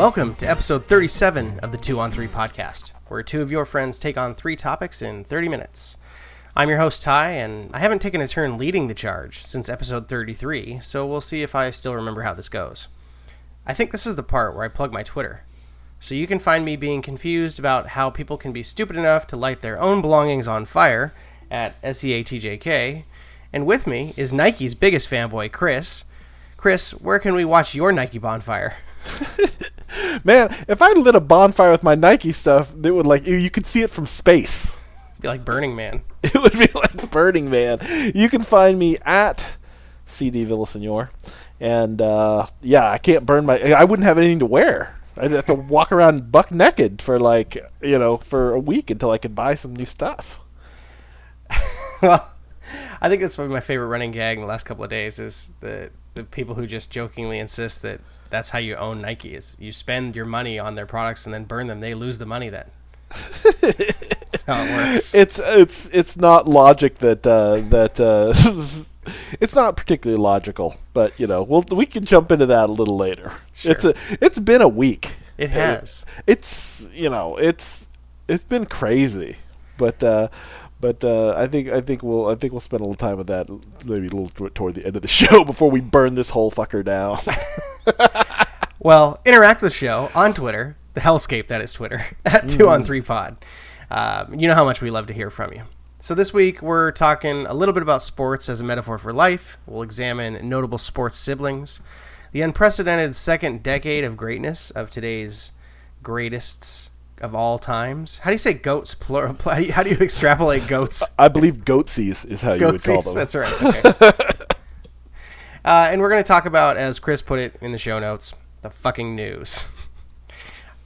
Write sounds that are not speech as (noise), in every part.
Welcome to episode 37 of the 2 on 3 podcast, where two of your friends take on three topics in 30 minutes. I'm your host, Ty, and I haven't taken a turn leading the charge since episode 33, so we'll see if I still remember how this goes. I think this is the part where I plug my Twitter. So you can find me being confused about how people can be stupid enough to light their own belongings on fire at SEATJK. And with me is Nike's biggest fanboy, Chris. Chris, where can we watch your Nike bonfire? (laughs) (laughs) Man, if I lit a bonfire with my Nike stuff, it would like you, could see it from space. Be like Burning Man. (laughs) It would be like Burning Man. You can find me at CD Villasenor, and uh, yeah, I can't burn my. I wouldn't have anything to wear. I'd have to walk around buck naked for like you know for a week until I could buy some new stuff. well, (laughs) I think that's probably my favorite running gag in the last couple of days is the the people who just jokingly insist that that's how you own Nike is you spend your money on their products and then burn them. They lose the money then. (laughs) that's how it works. It's it's it's not logic that uh, that uh, (laughs) it's not particularly logical, but you know we'll we can jump into that a little later. Sure. It's a it's been a week. It has. It's you know it's it's been crazy, but uh, but uh, I think I think we'll I think we'll spend a little time with that maybe a little t- toward the end of the (laughs) show before we burn this whole fucker down. Well, interact with the show on Twitter, the Hellscape that is Twitter (laughs) at two on three pod. Um, you know how much we love to hear from you. So this week we're talking a little bit about sports as a metaphor for life. We'll examine notable sports siblings, the unprecedented second decade of greatness of today's greatest of all times. How do you say goats plural? (laughs) How do you, how do you extrapolate goats? I believe goatsies is how you would call them. That's right. (laughs) Okay. Uh, and we're going to talk about, as Chris put it in the show notes, the fucking news.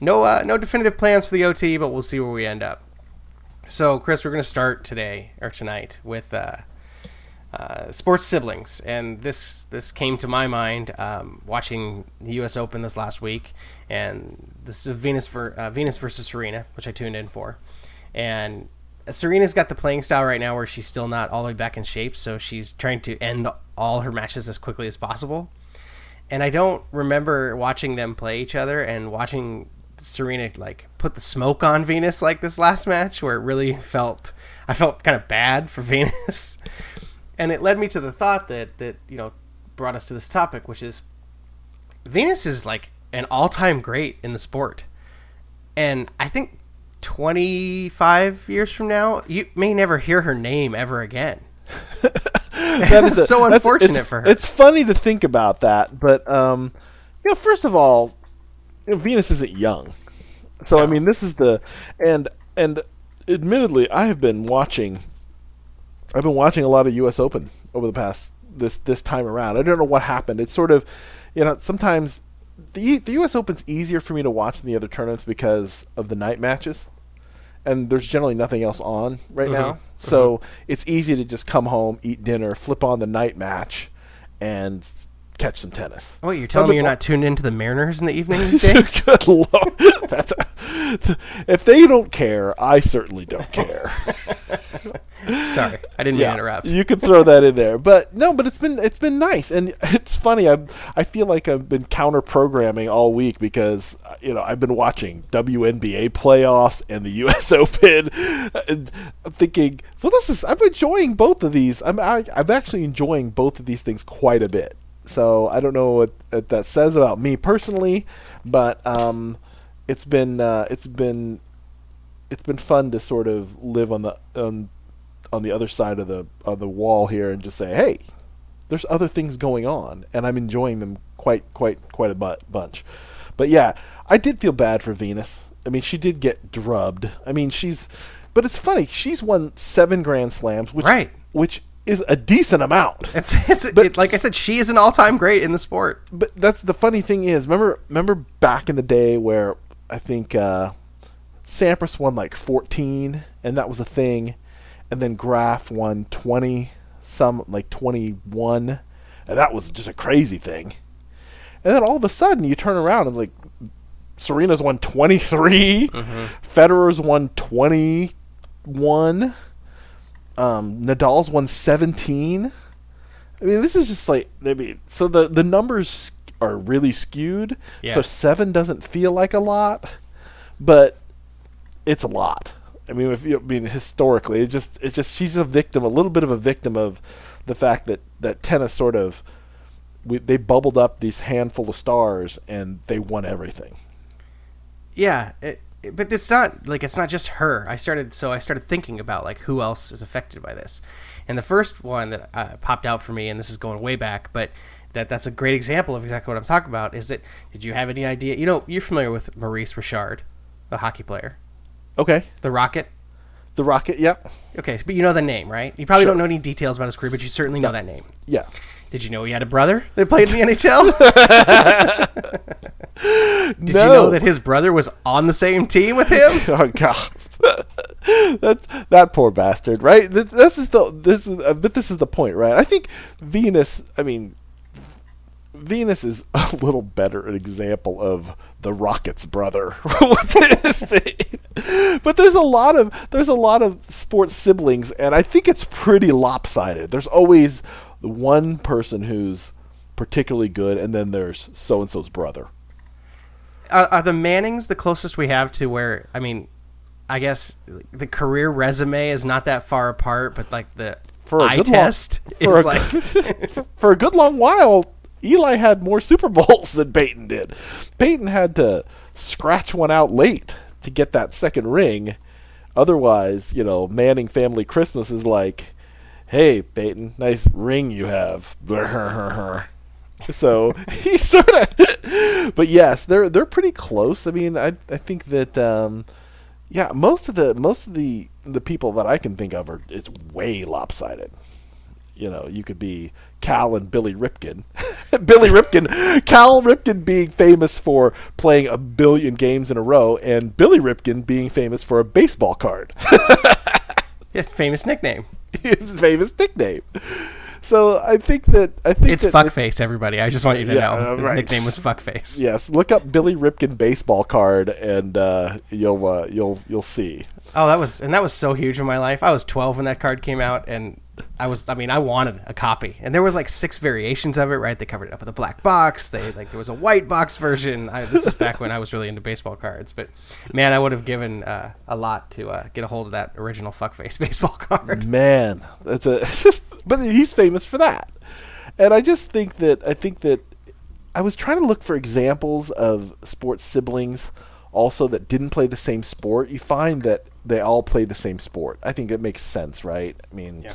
No, uh, no definitive plans for the OT, but we'll see where we end up. So, Chris, we're going to start today or tonight with uh, uh, sports siblings, and this this came to my mind um, watching the U.S. Open this last week, and this is Venus uh, Venus versus Serena, which I tuned in for, and Serena's got the playing style right now where she's still not all the way back in shape, so she's trying to end all her matches as quickly as possible. And I don't remember watching them play each other and watching Serena like put the smoke on Venus like this last match where it really felt I felt kind of bad for (laughs) Venus. and it led me to the thought that that, you know, brought us to this topic, which is Venus is like an all-time great in the sport. And I think 25 years from now, you may never hear her name ever again. (laughs) (laughs) That is a- so unfortunate it's- for her. It's funny to think about that, but um, you know, first of all, you know, Venus isn't young, so I mean, this is the and and admittedly, I have been watching. I've been watching a lot of U.S. Open over the past this this time around. I don't know what happened. It's sort of, you know, sometimes the the U.S. Open's easier for me to watch than the other tournaments because of the night matches and there's generally nothing else on right mm-hmm. now. Mm-hmm. So it's easy to just come home, eat dinner, flip on the night match, and catch some tennis. Oh, wait, you're telling me you're not tuned into the Mariners in the evening (laughs) these days? (laughs) Good lord. (laughs) That's if they don't care, I certainly don't care. Sorry, I didn't mean to interrupt. You can throw that in there, but no, but it's been it's been nice, and it's funny. I I feel like I've been counter programming all week because you know I've been watching WNBA playoffs and the U.S. (laughs) Open, and I'm thinking, well, this is I'm enjoying both of these. I'm I, I'm actually enjoying both of these things quite a bit. So I don't know what, what that says about me personally, but um, it's been uh, it's been it's been fun to sort of live on the on on the other side of the of the wall here and just say, hey, there's other things going on, and I'm enjoying them quite quite quite a bu- bunch. But yeah, I did feel bad for Venus. I mean, she did get drubbed. I mean, she's, but it's funny. She's won seven Grand Slams, which Right. which is a decent amount. It's it's But- it, like I said, she is an all-time great in the sport. but that's the funny thing is, remember remember back in the day where I think uh, Sampras won like 14, and that was a thing, and then Graf won 20, some like 21, and that was just a crazy thing. And then all of a sudden, you turn around and like Serena's won 23, Federer's won 21, um, Nadal's won 17. I mean, this is just like I mean, so the the numbers are really skewed. Yeah. So seven doesn't feel like a lot, but it's a lot. I mean, if you I mean historically, it just it's just she's a victim, a little bit of a victim of the fact that that tennis sort of we, they bubbled up these handful of stars and they won everything. Yeah, it, it- but it's not like it's not just her. I started so I started thinking about like who else is affected by this, and the first one that uh, popped out for me, and this is going way back, but that that's a great example of exactly what I'm talking about. Is that did you have any idea? You know, you're familiar with Maurice Richard, the hockey player, Okay, the Rocket. the Rocket. Yep. Okay, but you know the name, right? You probably Sure. don't know any details about his career, but you certainly know that name. Yeah. Did you know he had a brother that played in the (laughs) NHL? (laughs) Did you know that his brother was on the same team with him? (laughs) oh god that that poor bastard right this, this is the this is uh, but this is the point right i think venus i mean venus is (laughs) a little better an example of the rocket's brother. (laughs) What's his name but there's a lot of there's a lot of sports siblings and i think it's pretty lopsided. There's always one person who's particularly good and then there's so and so's brother. Are, are the Mannings the closest we have to where I mean, I guess the career resume is not that far apart, but like the For a eye good long- test (laughs) for is a- like for a good long while, Eli had more Super Bowls (laughs) than Peyton did. Peyton had to scratch one out late to get that second ring. Otherwise, you know, Manning family Christmas is like, "Hey, Peyton, nice ring you have." (laughs) so (laughs) he sort of, but yes, they're they're pretty close. I mean, I I think that. Um, yeah, most of the most of the the people that I can think of are it's way lopsided you know, you could be Cal and Billy Ripken. (laughs) Billy Ripken, Cal Ripken being famous for playing a billion games in a row, and Billy Ripken being famous for a baseball card. (laughs) his famous nickname. His famous nickname. So I think that I think It's fuckface, everybody. I just want you to Yeah, know uh, his right. nickname was fuckface. Yes, look up Billy Ripken baseball card, and uh, you'll uh, you'll you'll see. Oh, that was and that was so huge in my life. I was 12 when that card came out, and I was I mean I wanted a copy, and there was like six variations of it. Right, they covered it up with a black box. They like there was a white box version. I, this is back when I was really into baseball cards, but man, I would have given uh, a lot to uh, get a hold of that original fuckface (laughs) baseball card. Man, that's a. (laughs) but he's famous for that, and I just think that I think that I was trying to look for examples of sports siblings also that didn't play the same sport. You find that they all play the same sport. I think it makes sense, right? I mean. Yeah.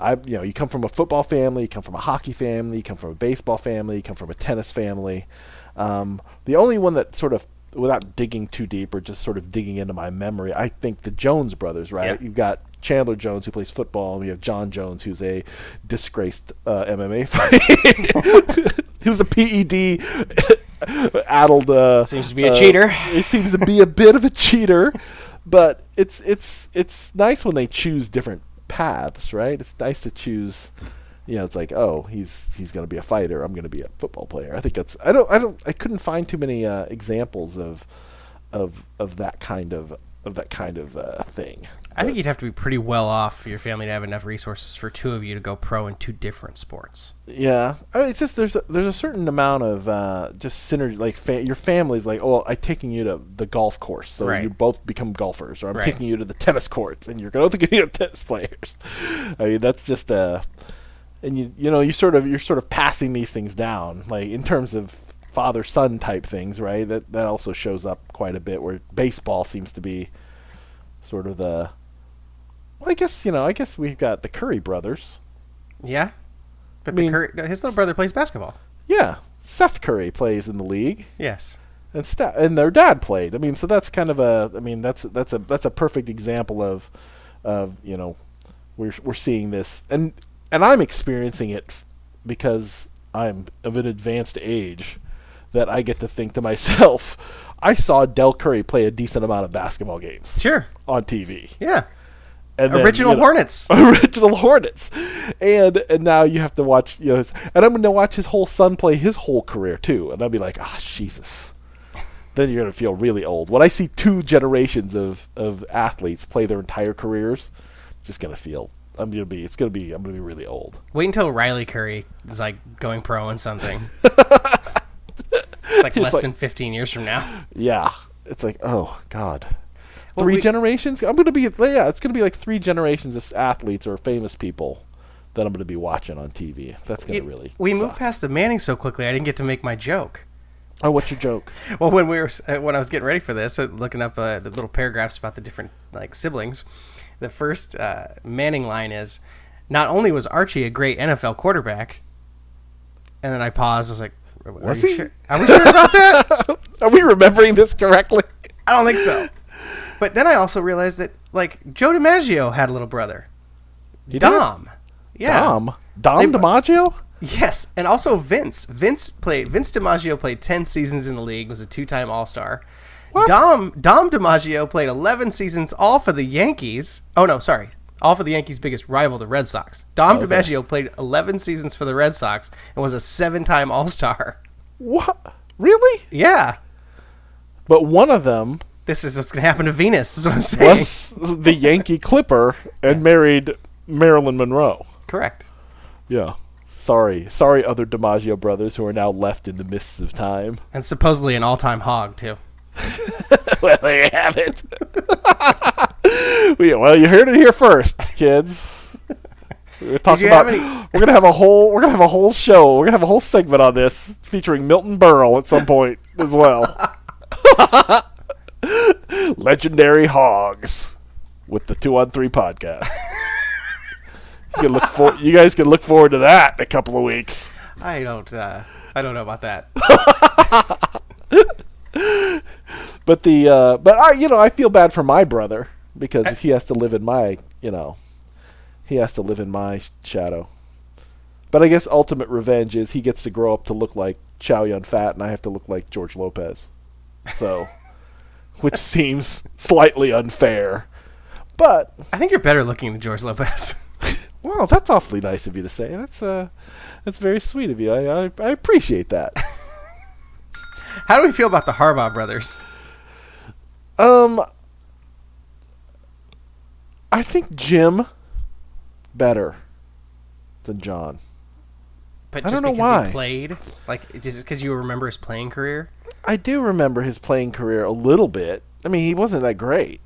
I, you know, you come from a football family, you come from a hockey family, you come from a baseball family, you come from a tennis family. Um, the only one that sort of, without digging too deep or just sort of digging into my memory, I think the Jones brothers, right? Yeah. You've got Chandler Jones who plays football, and we have Jon Jones who's a disgraced uh, MMA fighter. who's a (laughs) PED (laughs) addled. Uh, Seems to be a uh, cheater. He seems to be a bit of a cheater, but it's it's it's nice when they choose different paths, right? It's nice to choose. You know, it's like, oh, he's he's going to be a fighter. I'm going to be a football player. I think that's. I don't. I don't. I couldn't find too many uh, examples of of of that kind of of that kind of uh, thing. I think you'd have to be pretty well off for your family to have enough resources for two of you to go pro in two different sports. Yeah, I mean, it's just there's a, there's a certain amount of uh, just synergy. Like fa- your family's like, oh, I'm taking you to the golf course, so Right. you both become golfers, or I'm Right. taking you to the tennis courts, and you're going (laughs) to be tennis players. I mean, that's just uh and you you know you sort of you're sort of passing these things down, like in terms of father son type things, right? That that also shows up quite a bit. Where baseball seems to be sort of the well, I guess you know, I guess we've got the Curry brothers. Yeah, but I mean- the Curry, no, his little brother plays basketball. Yeah, Seth Curry plays in the league. Yes. and sta- and their dad played. I mean, so that's kind of a. I mean, that's that's a that's a perfect example of, of you know, we're we're seeing this, and and I'm experiencing it because I'm of an advanced age, that I get to think to (laughs) myself, I saw Del Curry play a decent amount of basketball games Sure. on TV. Yeah. And then, Original you know- Hornets. (laughs) original Hornets, and and now you have to watch you know, and I'm going to watch his whole son play his whole career too, and I'll be like, ah, Jesus. Then you're going to feel really old. When I see two generations of of athletes play their entire careers, I'm just going to feel I'm going to be it's going to be I'm going to be really old. Wait until Riley Curry is like going pro in something. (laughs) It's like It's less like- than 15 years from now. Yeah, it's like oh god, Three we- generations. I'm gonna be yeah, it's gonna be like three generations of athletes or famous people that I'm gonna be watching on TV. That's gonna It- really. we suck. moved past the Manning so quickly. I didn't get to make my joke. Oh, what's your joke? (laughs) Well, when we were uh, when I was getting ready for this, uh, looking up uh, the little paragraphs about the different like siblings, the first uh, Manning line is, "Not only was Archie a great NFL quarterback," and then I paused. I was like, "Are Was he? Sure? Are we sure about that? (laughs) Are we remembering this correctly? I don't think so." But then I also realized that like Joe DiMaggio had a little brother, He did? Dom. Yeah. Dom. Dom They- DiMaggio. Yes, and also Vince. Vince played. Vince DiMaggio played ten seasons in the league. Was a two-time All-Star. What? Dom Dom DiMaggio played eleven seasons, all for the Yankees. Oh no, sorry, all for the Yankees' biggest rival, the Red Sox. Dom Okay. DiMaggio played eleven seasons for the Red Sox and was a seven-time All-Star. What? Really? Yeah, But one of them this is what's gonna happen to Venus. Is what I'm saying. was the Yankee Clipper and married Marilyn Monroe. Correct. Yeah. Sorry, sorry, other DiMaggio brothers who are now left in the mists of time. (laughs) And supposedly an all-time hog too. (laughs) well, there you have it. (laughs) Well, you heard it here first, kids. We're gonna about. have any- (gasps) We're gonna have a whole. We're gonna have a whole show. We're gonna have a whole segment on this featuring Milton Berle at some point as well. (laughs) Legendary hogs with the two on three podcast. (laughs) you can look for. You guys can look forward to that in a couple of weeks. I don't. Uh, I don't know about that. (laughs) But the uh, but I you know I feel bad for my brother because if he has to live in my you know he has to live in my shadow. But I guess ultimate revenge is he gets to grow up to look like Chow Yun Fat and I have to look like George Lopez. So which seems slightly unfair. But I think you're better looking than George Lopez. (laughs) well, that's awfully nice of you to say. That's uh that's very sweet of you. I I, I appreciate that. How do we feel about the Harbaugh brothers? Um, I think Jim better than John. But I just don't know because why. he played, like just because you remember his playing career. I do remember his playing career a little bit. I mean, he wasn't that great.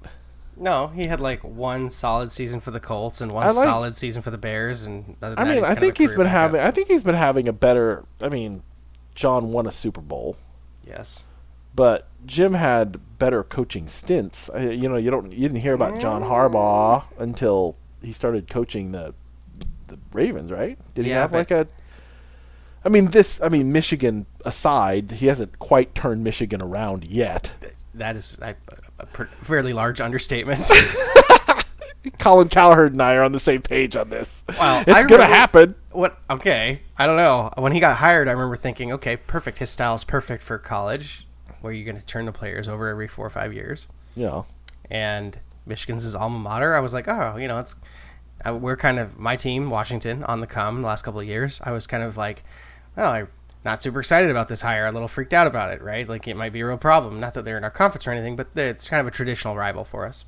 No, he had like one solid season for the Colts and one like- solid season for the Bears, and I mean, I think he's been having. I think he's been having a better. I mean, John won a Super Bowl, Yes, but Jim had better coaching stints. I, you know, you don't. You didn't hear about John Harbaugh until he started coaching the the Ravens, right? Did he Yeah, have like a? I mean, this. I mean, Michigan aside, he hasn't quite turned Michigan around yet. that is a, a fairly large understatement. (laughs) Colin Cowherd and I are on the same page on this. Well, it's gonna happen. what? Okay, I don't know. When he got hired, I remember thinking, okay, perfect. His style is perfect for college, where you're going to turn the players over every four or five years. Yeah. and Michigan's his alma mater. I was like, oh, you know, it's I, we're kind of my team, Washington, on the come the last couple of years. I was kind of like, well, I'm not super excited about this hire, a little freaked out about it, right? Like it might be a real problem. Not that they're in our conference or anything, but it's kind of a traditional rival for us.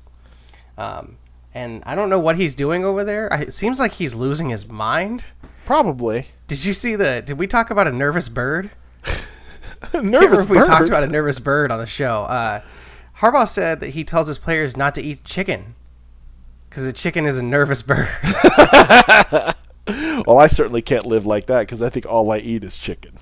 Um, and I don't know what he's doing over there. I, it seems like he's losing his mind. probably Did you see the? Did we talk about a nervous bird? (laughs) (laughs) nervous. if we talked about a nervous bird on the show. Uh, Harbaugh said that he tells his players not to eat chicken because a chicken is a nervous (laughs) bird. Well, I certainly can't live like that because I think all I eat is chicken.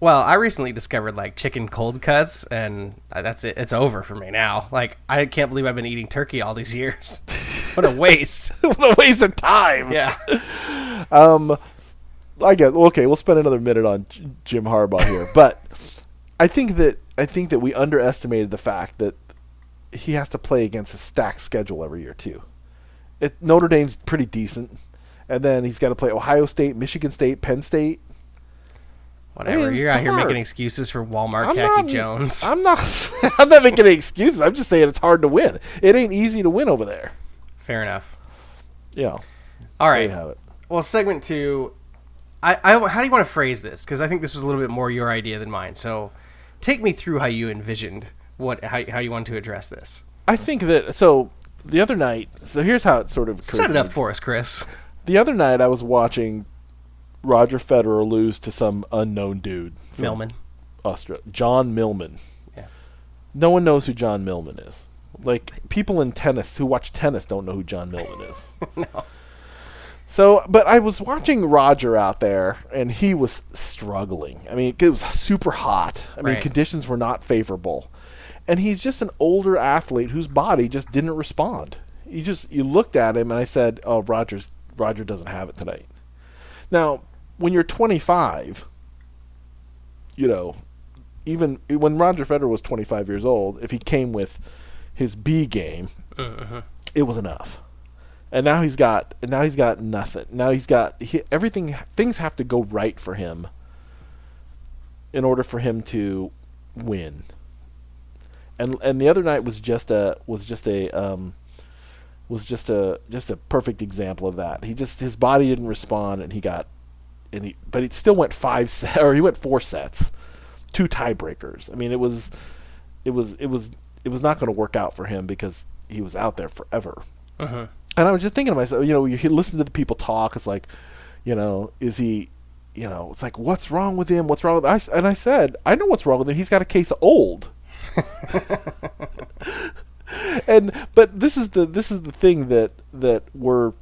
well, I recently discovered like chicken cold cuts, and that's it. It's over for me now. Like I can't believe I've been eating turkey all these years. (laughs) what a waste. (laughs) what a waste of time. Yeah. Um, I guess. Okay, we'll spend another minute on J- Jim Harbaugh here, (laughs) but I think that I think that we underestimated the fact that he has to play against a stacked schedule every year too. It, Notre Dame's pretty decent, and then he's got to play Ohio State, Michigan State, Penn State. Whatever. mean, You're out here hard. making excuses for Walmart I'm Khaki not, Jones. I'm not. (laughs) I'm not making any excuses. I'm just saying it's hard to win. It ain't easy to win over there. Fair enough. Yeah. All right. Have it. Well, segment two. I, I how do you want to phrase this? Because I think this was a little bit more your idea than mine. So, take me through how you envisioned what how, how you want to address this. I think that so. The other night, so here's how it sort of occurred Set it up for us, Chris. The other night, I was watching Roger Federer lose to some unknown dude. Millman. Australia. John Millman. Yeah. No one knows who John Millman is. Like people in tennis who watch tennis don't know who John Millman is. (laughs) no. So, but I was watching Roger out there, and he was struggling. I mean, it was super hot. I mean, conditions were not favorable, and he's just an older athlete whose body just didn't respond. You just you looked at him, and I said, "Oh, Rogers, Roger doesn't have it tonight." Now, when you're 25, you know, even when Roger Federer was 25 years old, if he came with his B game, it was enough. And now he's got and now he's got nothing. Now he's got he, everything things have to go right for him in order for him to win. And and the other night was just a was just a um was just a just a perfect example of that. He just his body didn't respond and he got and he but he still went five set (laughs) or he went four sets. Two tiebreakers. I mean it was it was it was it was not going to work out for him because he was out there forever. Uh-huh. And I was just thinking to myself, you know, you listen to the people talk. It's like, you know, is he, you know, it's like, what's wrong with him? What's wrong with? I, s- and I said, I know what's wrong with him. He's got a case of old. (laughs) (laughs) (laughs) and but this is the this is the thing that that we're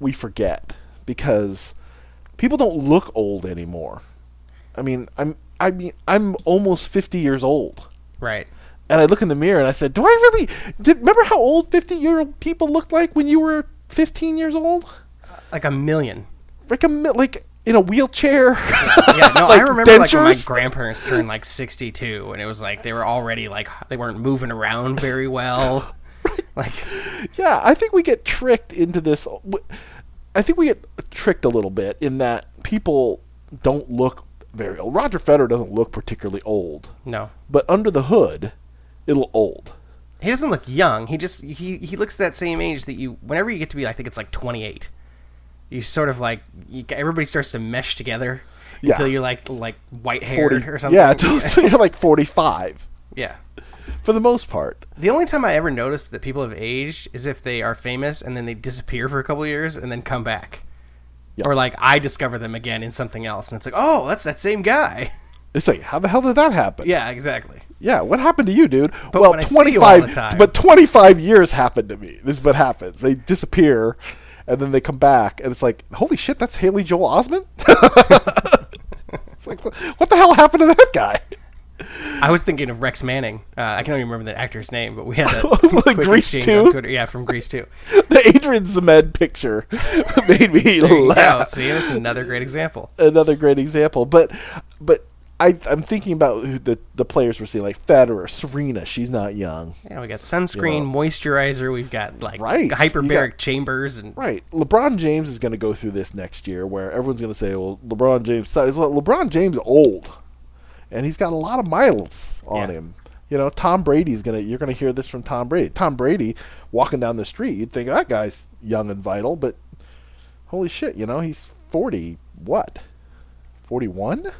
we forget because people don't look old anymore. I mean, I'm I mean I'm almost 50 years old. Right. And I look in the mirror and I said, "Do I really did remember how old 50-year-old people looked like when you were 15 years old? Uh, like a million. Like a like in a wheelchair." Yeah, no, (laughs) I Like remember like when my grandparents turned like 62 and it was like they were already like they weren't moving around very well. (laughs) (laughs) Like yeah, I think we get tricked into this. I think we get tricked a little bit in that people don't look very old. Roger Federer doesn't look particularly old, no. but under the hood, it'll old. He doesn't look young. He just he he looks that same age that you whenever you get to be I think it's like 28. You sort of like you, everybody starts to mesh together Yeah. until you're like like white hair 40 or (laughs) something. Yeah, (laughs) until you're like 45 yeah. for the most part. The only time I ever noticed that people have aged is if they are famous and then they disappear for a couple of years and then come back. Yeah. Or like I discover them again in something else and it's like, "Oh, that's that same guy." (laughs) It's like, how the hell did that happen? yeah, exactly. Yeah, what happened to you, dude? But well, when I see you all the time- but 25 years happened to me. This is what happens. They disappear, and then they come back, and it's like, holy shit, that's Haley Joel Osment? (laughs) it's like, what the hell happened to that guy? I was thinking of Rex Manning. Uh, I can't even remember the actor's name, but we had a (laughs) Like quick Grease exchange 2? on Twitter. Yeah, from Grease 2. (laughs) The Adrian Zmed picture made me you go. laugh. See, that's another great example. Another great example. But, but I, I'm thinking about who the, the players we're seeing, like Federer, Serena, she's not young. Yeah, we got sunscreen, moisturizer. We've got like Right. hyperbaric You chambers and Right. LeBron James is going to go through this next year where everyone's going to say, well, LeBron James, well, LeBron James is old. And he's got a lot of miles on Yeah. him. You know, Tom Brady's going to, you're going to hear this from Tom Brady. Tom Brady walking down the street, you'd think oh, that guy's young and vital, but holy shit, you know, he's 40, what? 41?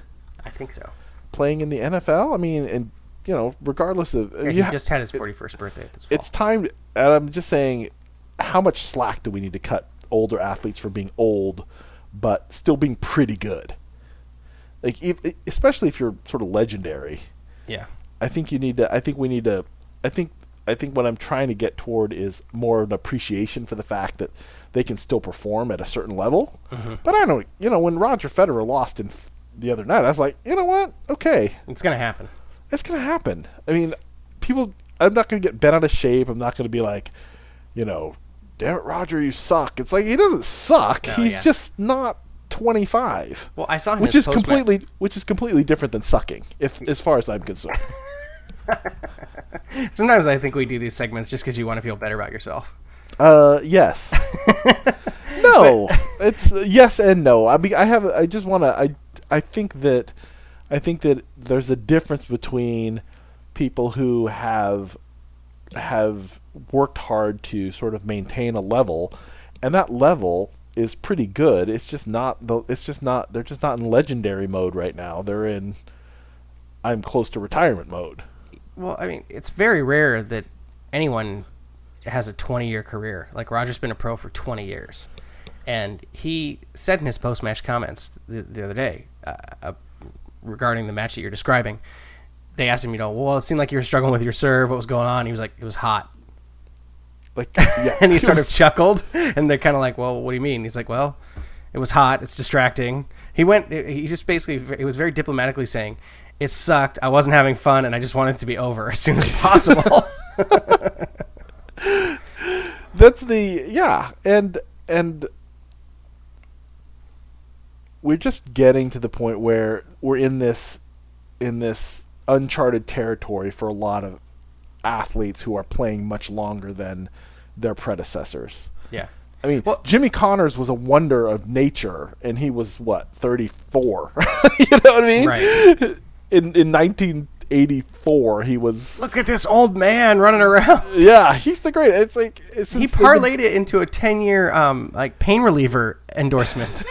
I think so. Playing in the NFL? I mean, and, you know, regardless of. Yeah, he ha- just had his 41st birthday this fall. it's time and i'm just saying how much slack do we need to cut older athletes for being old but still being pretty good like if, especially if you're sort of legendary yeah. i think you need to i think we need to i think i think what i'm trying to get toward is more of an appreciation for the fact that they can still perform at a certain level mm-hmm. but i don't you know when roger federer lost in the other night i was like you know what okay It's going to happen. it's gonna happen. I mean, people. I'm not gonna get bent out of shape. I'm not gonna be like, you know, damn it, Roger, you suck. It's like he doesn't suck. No, He's yeah. just not 25, Well, I saw him which is completely, which is completely different than sucking, if as far as I'm concerned. (laughs) Sometimes I think we do these segments just because you want to feel better about yourself. Uh, yes. (laughs) no, it's yes and no. I mean, I have. I just want to. I I think that I think that there's a difference between people who have have worked hard to sort of maintain a level, and that level is pretty good. It's just not the. It's just not. They're just not in legendary mode right now. They're in. I'm close to retirement mode. Well, I mean, it's very rare that anyone has a 20 year career. Like Roger's been a pro for 20 years, and he said in his post match comments the, the other day, uh, uh, regarding the match that you're describing. They asked him, you know, well, it seemed like you were struggling with your serve. What was going on? He was like, it was hot. Like, (laughs) yeah, and he sort of chuckled and they're kind of like well what do you mean he's like well it was hot it's distracting he went he just basically he was very diplomatically saying it sucked i wasn't having fun and i just wanted it to be over as soon as possible (laughs) (laughs) that's the yeah and and we're just getting to the point where we're in this in this uncharted territory for a lot of athletes who are playing much longer than their predecessors. yeah I mean, Well- Jimmy Connors was a wonder of nature, and he was what thirty four. (laughs) you know what I mean? Right. (laughs) In in nineteen eighty four, he was. look at this old man running around (laughs) Yeah, he's the great. It's like it's he since been- parlayed it into a 10 year um like pain reliever endorsement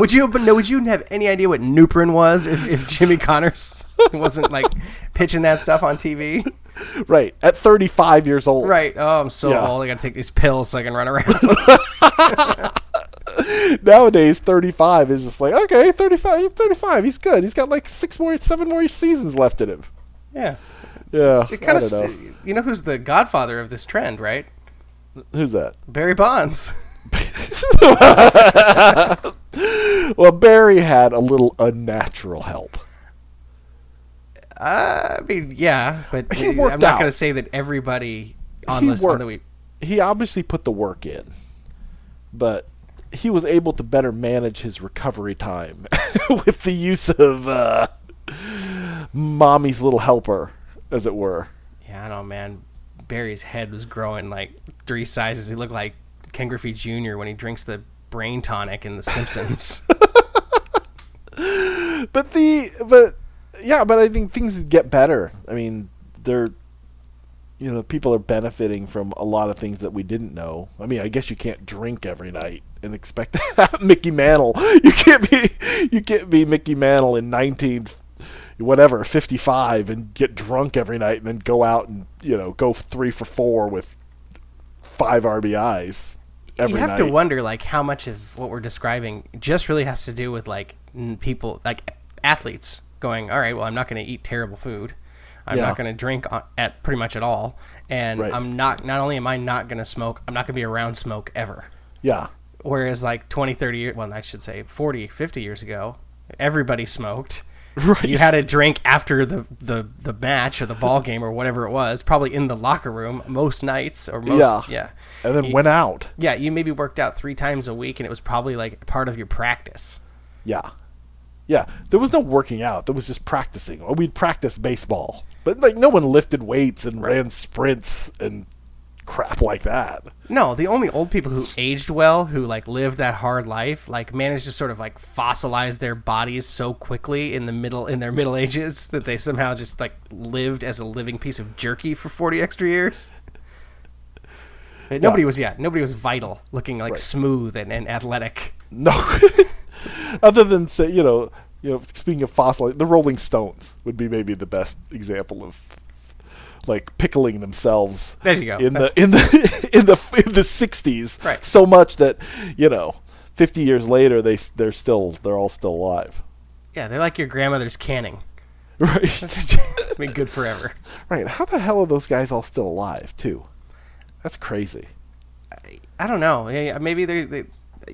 would you but no would you have any idea what Nuprin was if, if Jimmy Connors (laughs) wasn't like pitching that stuff on TV right at thirty five years old. right oh I'm so Yeah. old I gotta take these pills so I can run around (laughs) Nowadays, thirty five is just like okay, 35, he's thirty five. He's good. He's got like six more, seven more seasons left in him. yeah Yeah, It kind don't know. of, you know, who's the godfather of this trend, right? Who's that? Barry Bonds. (laughs) (laughs) Well, Barry had a little unnatural help. Uh, I mean, yeah, but He I'm not going to say that everybody on He this on worked. the week. he obviously put the work in, but he was able to better manage his recovery time (laughs) with the use of uh, mommy's little helper, as it were. Yeah, I don't know, man. Barry's head was growing like three sizes. He looked like Ken Griffey Jr. when he drinks the brain tonic in The Simpsons. (laughs) But the but yeah, but I think things get better. I mean, they're you know people are benefiting from a lot of things that we didn't know. I mean, I guess you can't drink every night and expect (laughs) Mickey Mantle. You can't be (laughs) you can't be Mickey Mantle in nineteen whatever fifty five and get drunk every night and then go out and you know go three for four with five RBIs every you have night. to wonder like how much of what we're describing just really has to do with like people like athletes going all right well i'm not going to eat terrible food i'm Yeah. not going to drink at pretty much at all and Right. i'm not not only am i not going to smoke i'm not going to be around smoke ever yeah, whereas like 20 30 years well i should say 40 50 years ago everybody smoked (laughs) right. you had a drink after the, the, the match or the ball game or whatever it was probably in the locker room most nights or most Yeah. yeah and then you- went out. yeah, you maybe worked out three times a week, and it was probably like part of your practice. Yeah. Yeah. There was no working out. There was just practicing. We'd practice baseball. But like no one lifted weights and ran sprints and crap like that. No, the only old people who aged well, who like lived that hard life, like managed to sort of like fossilize their bodies so quickly in the middle in their middle (laughs) ages that they somehow just like lived as a living piece of jerky for forty extra years. Nobody was yeah, nobody was vital, looking like Right. smooth and, and athletic. No. (laughs) Other than say, you know, you know, speaking of fossil, the Rolling Stones would be maybe the best example of like pickling themselves There you go. in That's- the (laughs) in the in the in the 60s Right. so much that, you know, 50 years later they they're still they're all still alive. Yeah, they're like your grandmother's canning. (laughs) Right. it's been good forever. Right. How the hell are those guys all still alive too? That's crazy. I don't know. Maybe they, they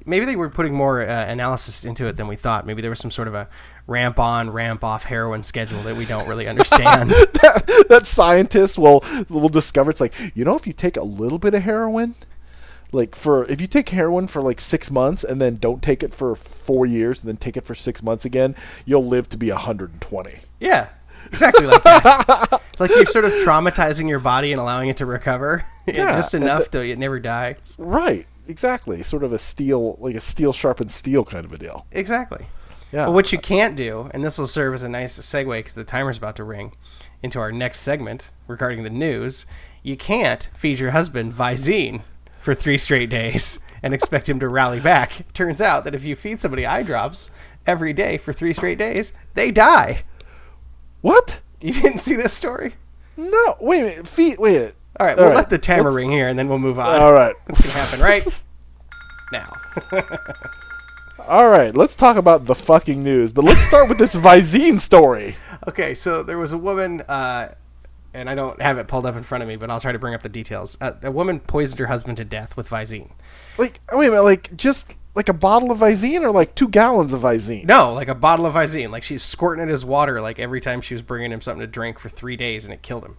maybe they were putting more uh, analysis into it than we thought. Maybe there was some sort of a ramp on, ramp off heroin schedule that we don't really (laughs) understand. (laughs) that, that scientists will will discover it's like you know if you take a little bit of heroin, like for if you take heroin for like six months and then don't take it for four years and then take it for six months again, you'll live to be 120. yeah, exactly like that. (laughs) like you're sort of traumatizing your body and allowing it to recover (laughs) Yeah, just enough the- to it never die. Right. Exactly. Sort of a steel, like a steel sharpened steel kind of a deal. Exactly. Yeah. But what you can't do, and this will serve as a nice segue because the timer's about to ring into our next segment regarding the news, you can't feed your husband Visine for three straight days and expect him to rally back. Turns out that if you feed somebody eye drops every day for three straight days, they die. What? You didn't see this story? No. Wait a minute. Feet. Wait. A minute. All right, All we'll right, let the timer let's- ring here and then we'll move on. All right. (laughs) What's going to happen right (laughs) now? (laughs) All right, let's talk about the fucking news, but let's start with this Visine story. Okay, so there was a woman, uh, and I don't have it pulled up in front of me, but I'll try to bring up the details. Uh, a woman poisoned her husband to death with Visine. Like, wait a minute, like just like a bottle of Visine or like two gallons of Visine? No, like a bottle of Visine. Like she's squirting it as water, like every time she was bringing him something to drink for three days, and it killed him.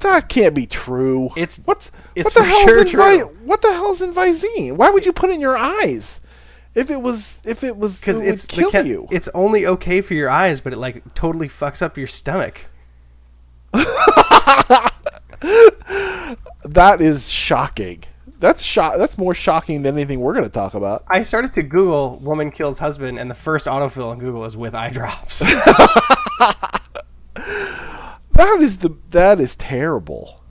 That can't be true. It's- what's it's what the for hell's sure in true. what the hell's in Visine? Why would you put it in your eyes? If it was, if it was, Because it it's the kill ca- you. It's only okay for your eyes, but it like totally fucks up your stomach. (laughs) that is shocking. That's shock. That's more shocking than anything we're going to talk about. I started to Google "woman kills husband," and the first autofill on Google is with eye drops. (laughs) That is the that is terrible.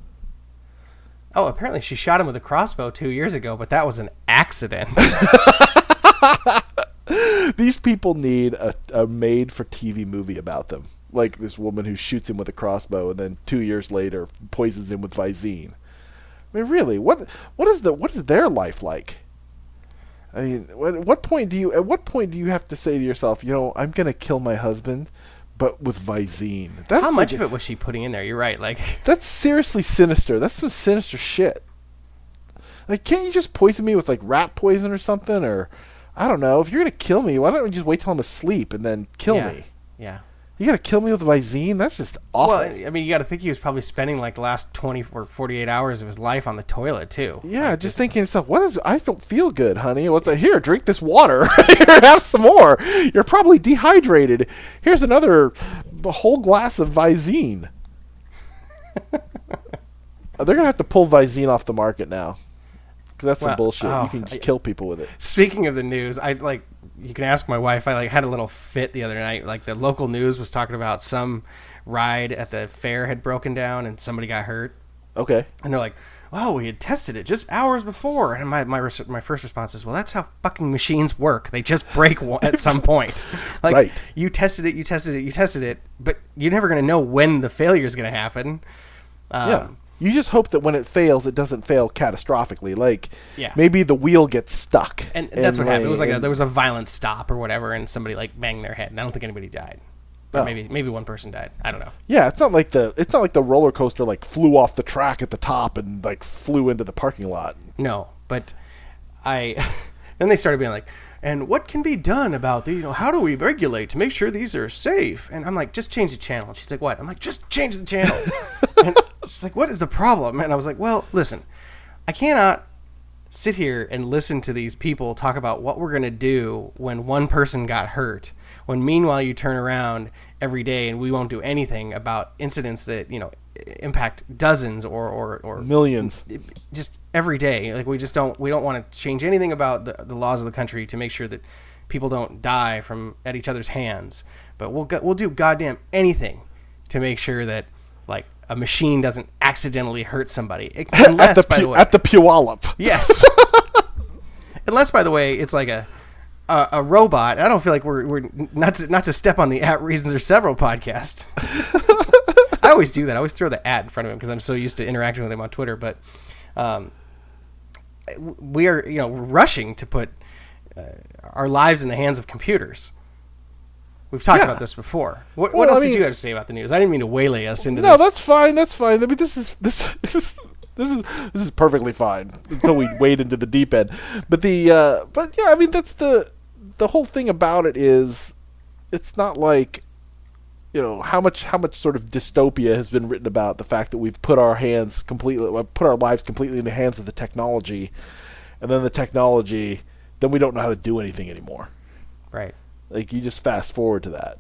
oh, apparently she shot him with a crossbow two years ago, but that was an accident. (laughs) These people need a, a made for TV movie about them. Like this woman who shoots him with a crossbow and then two years later poisons him with Visine. I mean, really, what what is the what is their life like? I mean, what, at what point do you at what point do you have to say to yourself, you know, I'm gonna kill my husband, but with Visine? That's How much like- of it was she putting in there? You're right. Like, (laughs) That's seriously sinister. That's some sinister shit. Like, can't you just poison me with like rat poison or something? Or I don't know. If you're gonna kill me, why don't you just wait till I'm asleep and then kill yeah, me? Yeah. You gotta kill me with Visine? That's just awful. Well, I mean, you got to think he was probably spending like the last 20 or 48 hours of his life on the toilet too. yeah, Like, just thinking to yourself, what is? I don't feel good, honey. What's that? Here, drink this water. (laughs) Here, have some more. You're probably dehydrated. Here's another whole glass of Visine. (laughs) They're gonna have to pull Visine off the market now. 'Cause that's some bullshit. oh, you can oh, just I- kill people with it. Speaking of the news, I like you can ask my wife. I like had a little fit the other night. Like the local news was talking about some ride at the fair had broken down and somebody got hurt. Okay. And they're like, "Oh, we had tested it just hours before." And my my res- my first response is, "Well, that's how fucking machines work. They just break at some (laughs) point. Like Right. you tested it, you tested it, you tested it, but you're never gonna know when the failure is gonna happen." Um, Yeah. You just hope that when it fails, it doesn't fail catastrophically. Like, Yeah. maybe the wheel gets stuck. And that's what happened. It was like a, there was a violent stop or whatever, and somebody like banged their head. And I don't think anybody died. Or Oh. maybe maybe one person died. I don't know. yeah, it's not like the it's not like the roller coaster like flew off the track at the top and like flew into the parking lot. No, but I (laughs) then they started being like, and what can be done about the you know how do we regulate to make sure these are safe? And I'm like, just change the channel. And she's like, what? I'm like, just change the channel. (laughs) and she's like, what is the problem? And I was like, well, listen, I cannot sit here and listen to these people talk about what we're gonna do when one person got hurt. When meanwhile you turn around every day and we won't do anything about incidents that you know impact dozens or or, or Millions. just every day. Like we just don't we don't want to change anything about the, the laws of the country to make sure that people don't die from at each other's hands. But we'll go, we'll do goddamn anything to make sure that like a machine doesn't accidentally hurt somebody. (laughs) Unless at the by the way at the Puyallup. yes. (laughs) Unless by the way it's like a a, a robot. I don't feel like we're, we're not to, not to step on the at reasons or several podcast (laughs) always do that. I always throw the ad in front of him because I'm so used to interacting with him on Twitter. But um, we are, you know, rushing to put uh, our lives in the hands of computers. We've talked Yeah. about this before. What, what Well, I else did you have to say about the news? I didn't mean to waylay us into No, this. that's fine. That's fine. I mean, this is (laughs) this is this is this is perfectly fine until we wade into the deep end. But the uh, but yeah, I mean, that's the the whole thing about it is it's not like you know how much how much sort of dystopia has been written about the fact that we've put our hands completely uh, put our lives completely in the hands of the technology, and then the technology then we don't know how to do anything anymore. right. Like you just fast forward to that.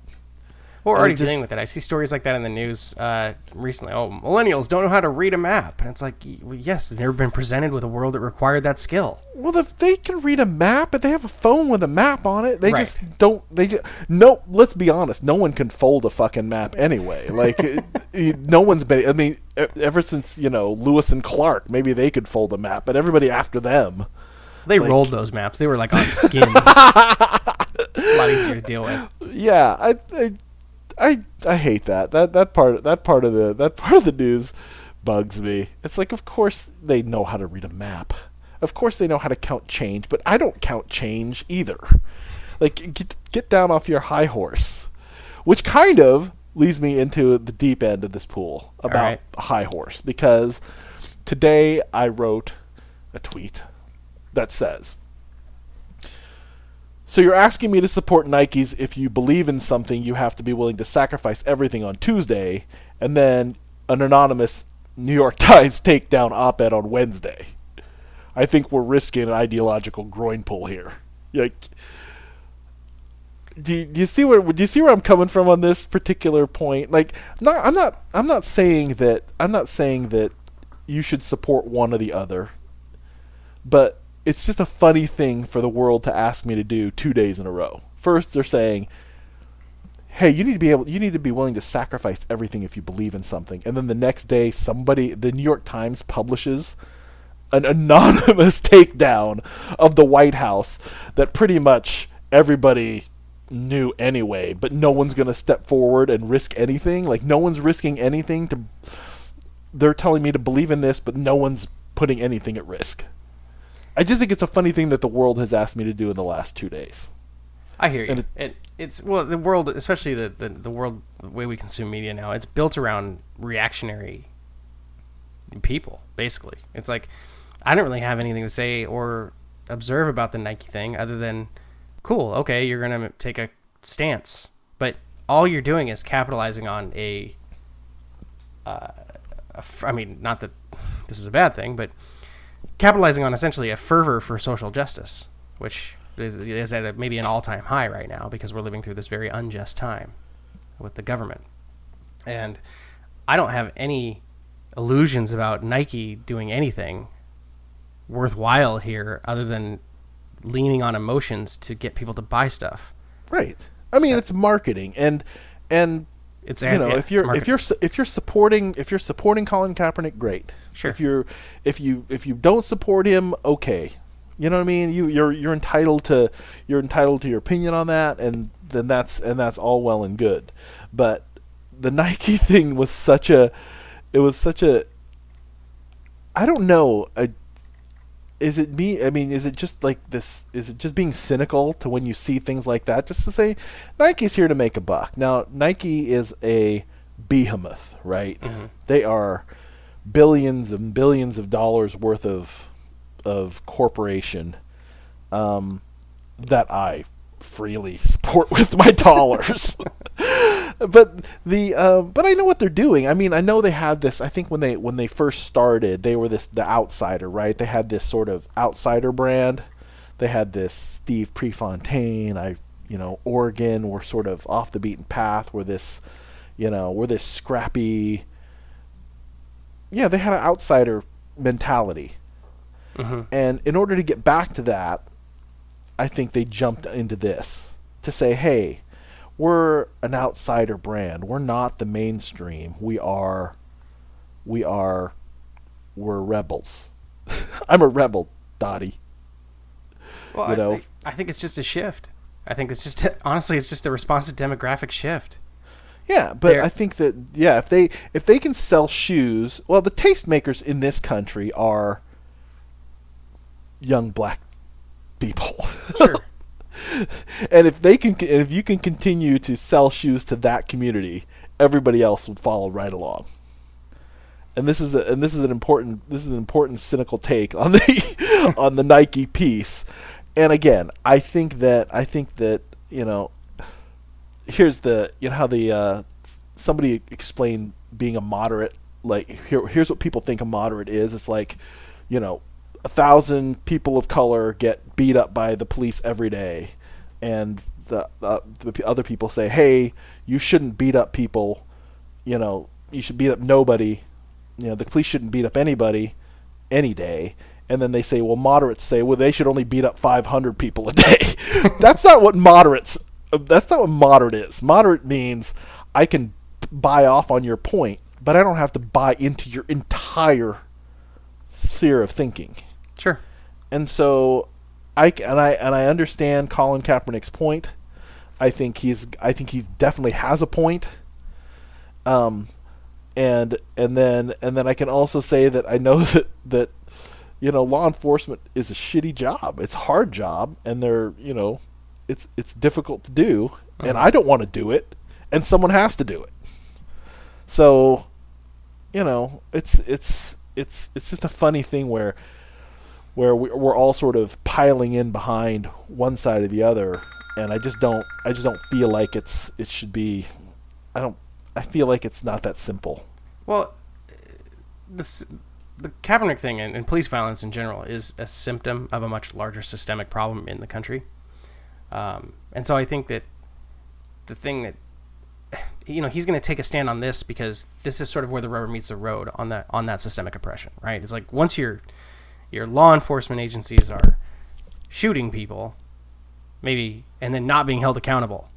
We're already just- dealing with it. I see stories like that in the news uh, recently. Oh, millennials don't know how to read a map, and it's like, yes, they've never been presented with a world that required that skill. Well, if they can read a map, but they have a phone with a map on it, they Right. just don't. They just no. Let's be honest. No one can fold a fucking map anyway. Like, (laughs) no one's been. I mean, ever since you know Lewis and Clark, maybe they could fold a map, but everybody after them. They Like- rolled those maps. They were like on (laughs) skins. a lot easier to deal with. Yeah, I, I, I, I hate that. That that part that part of the that part of the news bugs me. It's like, of course they know how to read a map. Of course they know how to count change, but I don't count change either. Like get get down off your high horse. Which kind of leads me into the deep end of this pool about right. high horse because today I wrote a tweet that says so you're asking me to support Nikes if you believe in something you have to be willing to sacrifice everything on Tuesday and then an anonymous New York (laughs) Times takedown op-ed on Wednesday. I think we're risking an ideological groin pull here. Like do you, do you see where do you see where I'm coming from on this particular point? Like, not, I'm not I'm not saying that I'm not saying that you should support one or the other, but it's just a funny thing for the world to ask me to do two days in a row. First, they're saying, "Hey, you need to be able, you need to be willing to sacrifice everything if you believe in something," and then the next day, somebody, the New York Times publishes an anonymous (laughs) takedown of the White House that pretty much everybody knew anyway, but no one's going to step forward and risk anything. Like no one's risking anything to they're telling me to believe in this, but no one's putting anything at risk. I just think it's a funny thing that the world has asked me to do in the last 2 days. I hear you. And It, it- it's well, the world, especially the, the the world the way we consume media now, it's built around reactionary people. Basically, it's like I don't really have anything to say or observe about the Nike thing other than, cool, okay, you're gonna take a stance, but all you're doing is capitalizing on a. Uh, a I mean, not that this is a bad thing, but capitalizing on essentially a fervor for social justice, which is, is at a, maybe an all-time high right now because we're living through this very unjust time with the government. And I don't have any illusions about Nike doing anything worthwhile here other than leaning on emotions to get people to buy stuff. Right. I mean, it's marketing and and It's you know, yeah, if you're if you're if you're supporting if you're supporting Colin Kaepernick, great. Sure. If you're if you if you don't support him, okay. You know what I mean? You you're you're entitled to you're entitled to your opinion on that, and then that's and that's all well and good. But the (laughs) Nike thing was such a it was such a I don't know. A, is it me? I mean, is it just like this? Is it just being cynical to when you see things like that? Just to say, Nike's here to make a buck. Now, Nike is a behemoth, right? They are billions and billions of dollars worth of of corporation um, that I freely (laughs) support with my dollars. (laughs) but the uh, but I know what they're doing. I mean, I know they had this. I think when they when they first started, they were this the outsider, right? They had this sort of outsider brand. They had this Steve Prefontaine. I you know Oregon were sort of off the beaten path. Were this you know were this scrappy. Yeah, they had an outsider mentality. And in order to get back to that, I think they jumped into this to say, hey, we're an outsider brand. We're not the mainstream. We are, we are, we're rebels. (laughs) I'm a rebel, Dottie. Well, you know. think, I think it's just a shift. I think it's just honestly, it's just a response to demographic shift. Yeah, but They're- I think that yeah, if they if they can sell shoes, well, the tastemakers in this country are young black people. Sure. (laughs) and if they can, if you can continue to sell shoes to that community, everybody else will follow right along. And this is a, and this is an important this is an important cynical take on the (laughs) on the Nike piece. And again, I think that I think that you know, here's the you know how the uh, somebody explained being a moderate like here here's what people think a moderate is. It's like you know a thousand people of color get beat up by the police every day, and the, uh, the other people say, "Hey, you shouldn't beat up people. You know, you should beat up nobody. You know, the police shouldn't beat up anybody any day." And then they say, "Well, moderates say, well, they should only beat up 500 people a day." (laughs) that's not what moderates. That's not what moderate is. Moderate means I can buy off on your point, but I don't have to buy into your entire sphere of thinking. Sure. And so I and I and I understand Colin Kaepernick's point. I think he's I think he definitely has a point. Um and and then and then I can also say that I know (laughs) that that you know, law enforcement is a shitty job. It's a hard job, and they're you know, it's it's difficult to do, and Mhm. I don't want to do it, and someone has to do it. So, you know, it's it's it's it's just a funny thing where where we, we're all sort of piling in behind one side or the other, and I just don't I just don't feel like it's it should be. I don't. I feel like it's not that simple. Well, this the Kaepernick thing and, and police violence in general is a symptom of a much larger systemic problem in the country. Um, and so I think that the thing that you know he's going to take a stand on this because this is sort of where the rubber meets the road on that on that systemic oppression, right? It's like once your your law enforcement agencies are shooting people, maybe, and then not being held accountable.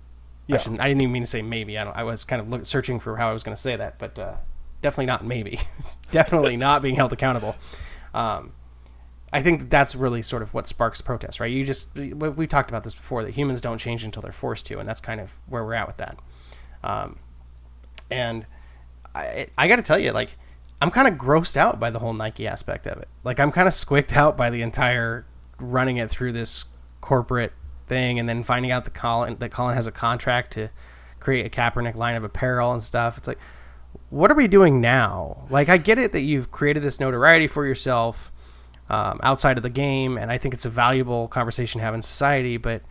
I, Yeah. shouldn't- I didn't even mean to say maybe. I, don't, I was kind of look, searching for how I was going to say that, but uh, definitely not maybe. (laughs) definitely (laughs) not being held accountable. Um, I think that's really sort of what sparks protest, right? You just we, we talked about this before that humans don't change until they're forced to, and that's kind of where we're at with that. Um, and I I got to tell you, like I'm kind of grossed out by the whole Nike aspect of it. Like I'm kind of squicked out by the entire running it through this corporate thing, and then finding out that Colin that Colin has a contract to create a Kaepernick line of apparel and stuff. It's like, what are we doing now? Like I get it that you've created this notoriety for yourself um, outside of the game, and I think it's a valuable conversation to have in society. But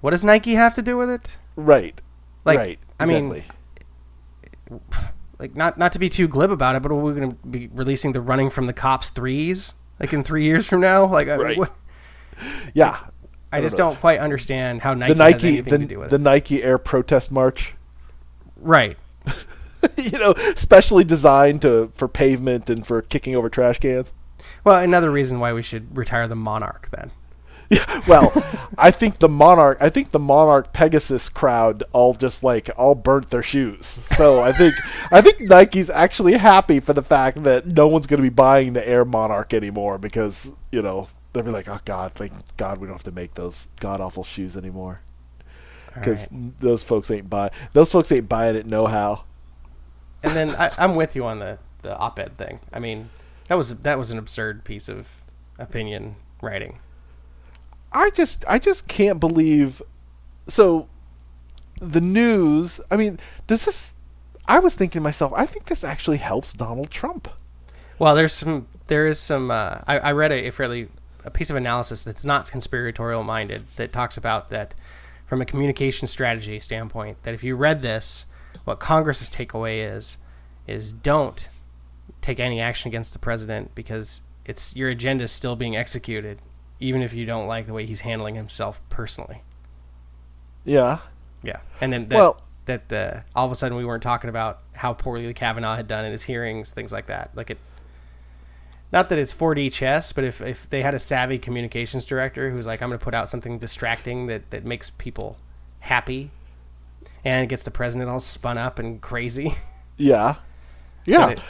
what does Nike have to do with it? Right. Like, right. I mean, exactly. Like not not to be too glib about it, but are we going to be releasing the running from the cops threes like in three years from now? Like, I- Right. what- (laughs) yeah. I, just know. don't quite understand how Nike the Nike the, to do with the. Nike Air Protest March. Right. (laughs) you know, specially designed to for pavement and for kicking over trash cans. Well, another reason why we should retire the Monarch then. Yeah, (laughs) well, I think the Monarch, I think the Monarch Pegasus crowd all just like all burnt their shoes. So I think I think Nike's actually happy for the fact that no one's going to be buying the Air Monarch anymore because you know they'll be like, oh God, thank God we don't have to make those god awful shoes anymore because right. those folks ain't buy those folks ain't buying it no how. And then I, I'm with you on the the op-ed thing. I mean, that was that was an absurd piece of opinion writing. I just I just can't believe so the news I mean does this I was thinking to myself I think this actually helps Donald Trump. Well, there's some there is some uh, I, I read a, a fairly a piece of analysis that's not conspiratorial minded that talks about that from a communication strategy standpoint that if you read this what congress's takeaway is is don't take any action against the president because it's your agenda is still being executed even if you don't like the way he's handling himself personally Yeah. yeah and then that, Well- that uh, all of a sudden we weren't talking about how poorly the Kavanaugh had done in his hearings, things like that. Like it, not that it's 4D chess, but if, if they had a savvy communications director who's like, I'm going to put out something distracting that, that makes people happy and gets the president all spun up and crazy. (laughs) Yeah. Yeah. it-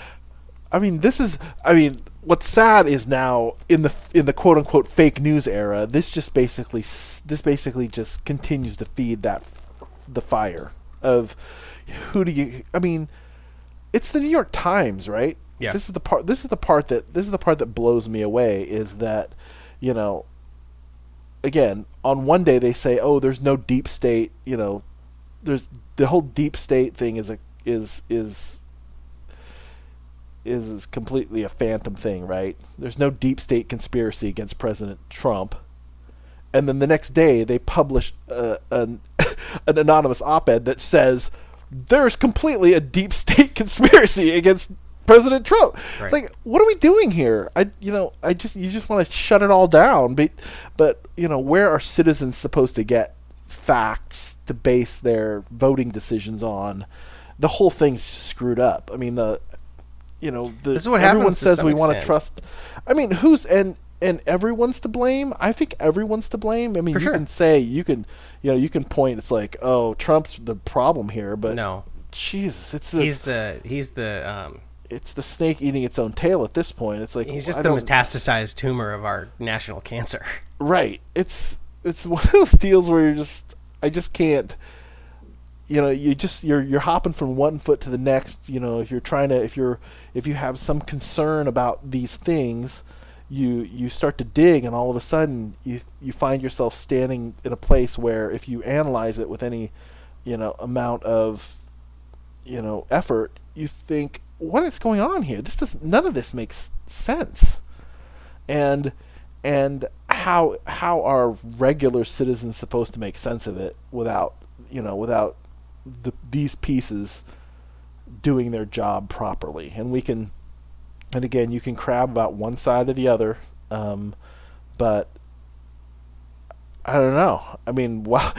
I mean this is I mean what's sad is now in the in the quote unquote fake news era this just basically this basically just continues to feed that the fire of who do you I mean it's the New York Times, right? Yeah. This is the part this is the part that this is the part that blows me away is that you know again, on one day they say, "Oh, there's no deep state," you know, there's the whole deep state thing is a is is is completely a phantom thing, right? There's no deep state conspiracy against President Trump. And then the next day they publish uh, an (laughs) an anonymous op-ed that says there's completely a deep (laughs) state conspiracy against President Trump. Right. It's like, what are we doing here? I, you know, I just you just want to shut it all down, but but you know, where are citizens supposed to get facts to base their voting decisions on? The whole thing's screwed up. I mean, the you know, the, This is what everyone happens to says we want to trust. I mean, who's and and everyone's to blame. I think everyone's to blame. I mean, For you sure. can say you can, you know, you can point. It's like, oh, Trump's the problem here, but no, Jesus, it's the he's the, he's the, um, it's the snake eating its own tail at this point. It's like he's just I the metastasized tumor of our national cancer. right. It's it's (laughs) one of those deals where you're just I just can't. You know, you just you're you're hopping from one foot to the next. You know, if you're trying to if you're if you have some concern about these things, you you start to dig, and all of a sudden you you find yourself standing in a place where if you analyze it with any you know amount of you know effort, you think, what is going on here? This does none of this makes sense, and and how how are regular citizens supposed to make sense of it without you know without the, these pieces doing their job properly? And we can, and again, you can crab about one side or the other, um, but I don't know. I mean, (laughs) wow,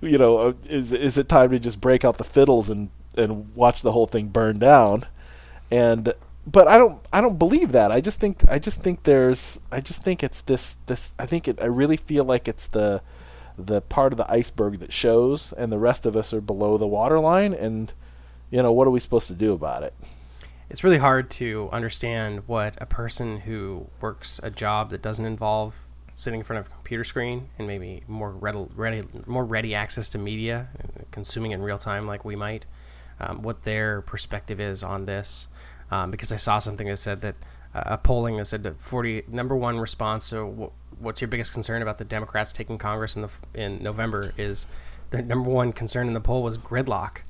you know, uh, is is it time to just break out the fiddles and and watch the whole thing burn down? And but I don't I don't believe that. I just think I just think there's I just think it's this this I think it I really feel like it's the the part of the iceberg that shows and the rest of us are below the waterline and you know what are we supposed to do about it? It's really hard to understand what a person who works a job that doesn't involve sitting in front of a computer screen and maybe more ready, ready more ready access to media, consuming in real time like we might, um, what their perspective is on this. Um, because I saw something that said that uh, a polling that said that 40 number one response. So what's your biggest concern about the Democrats taking Congress in the in November is the number one concern in the poll was gridlock,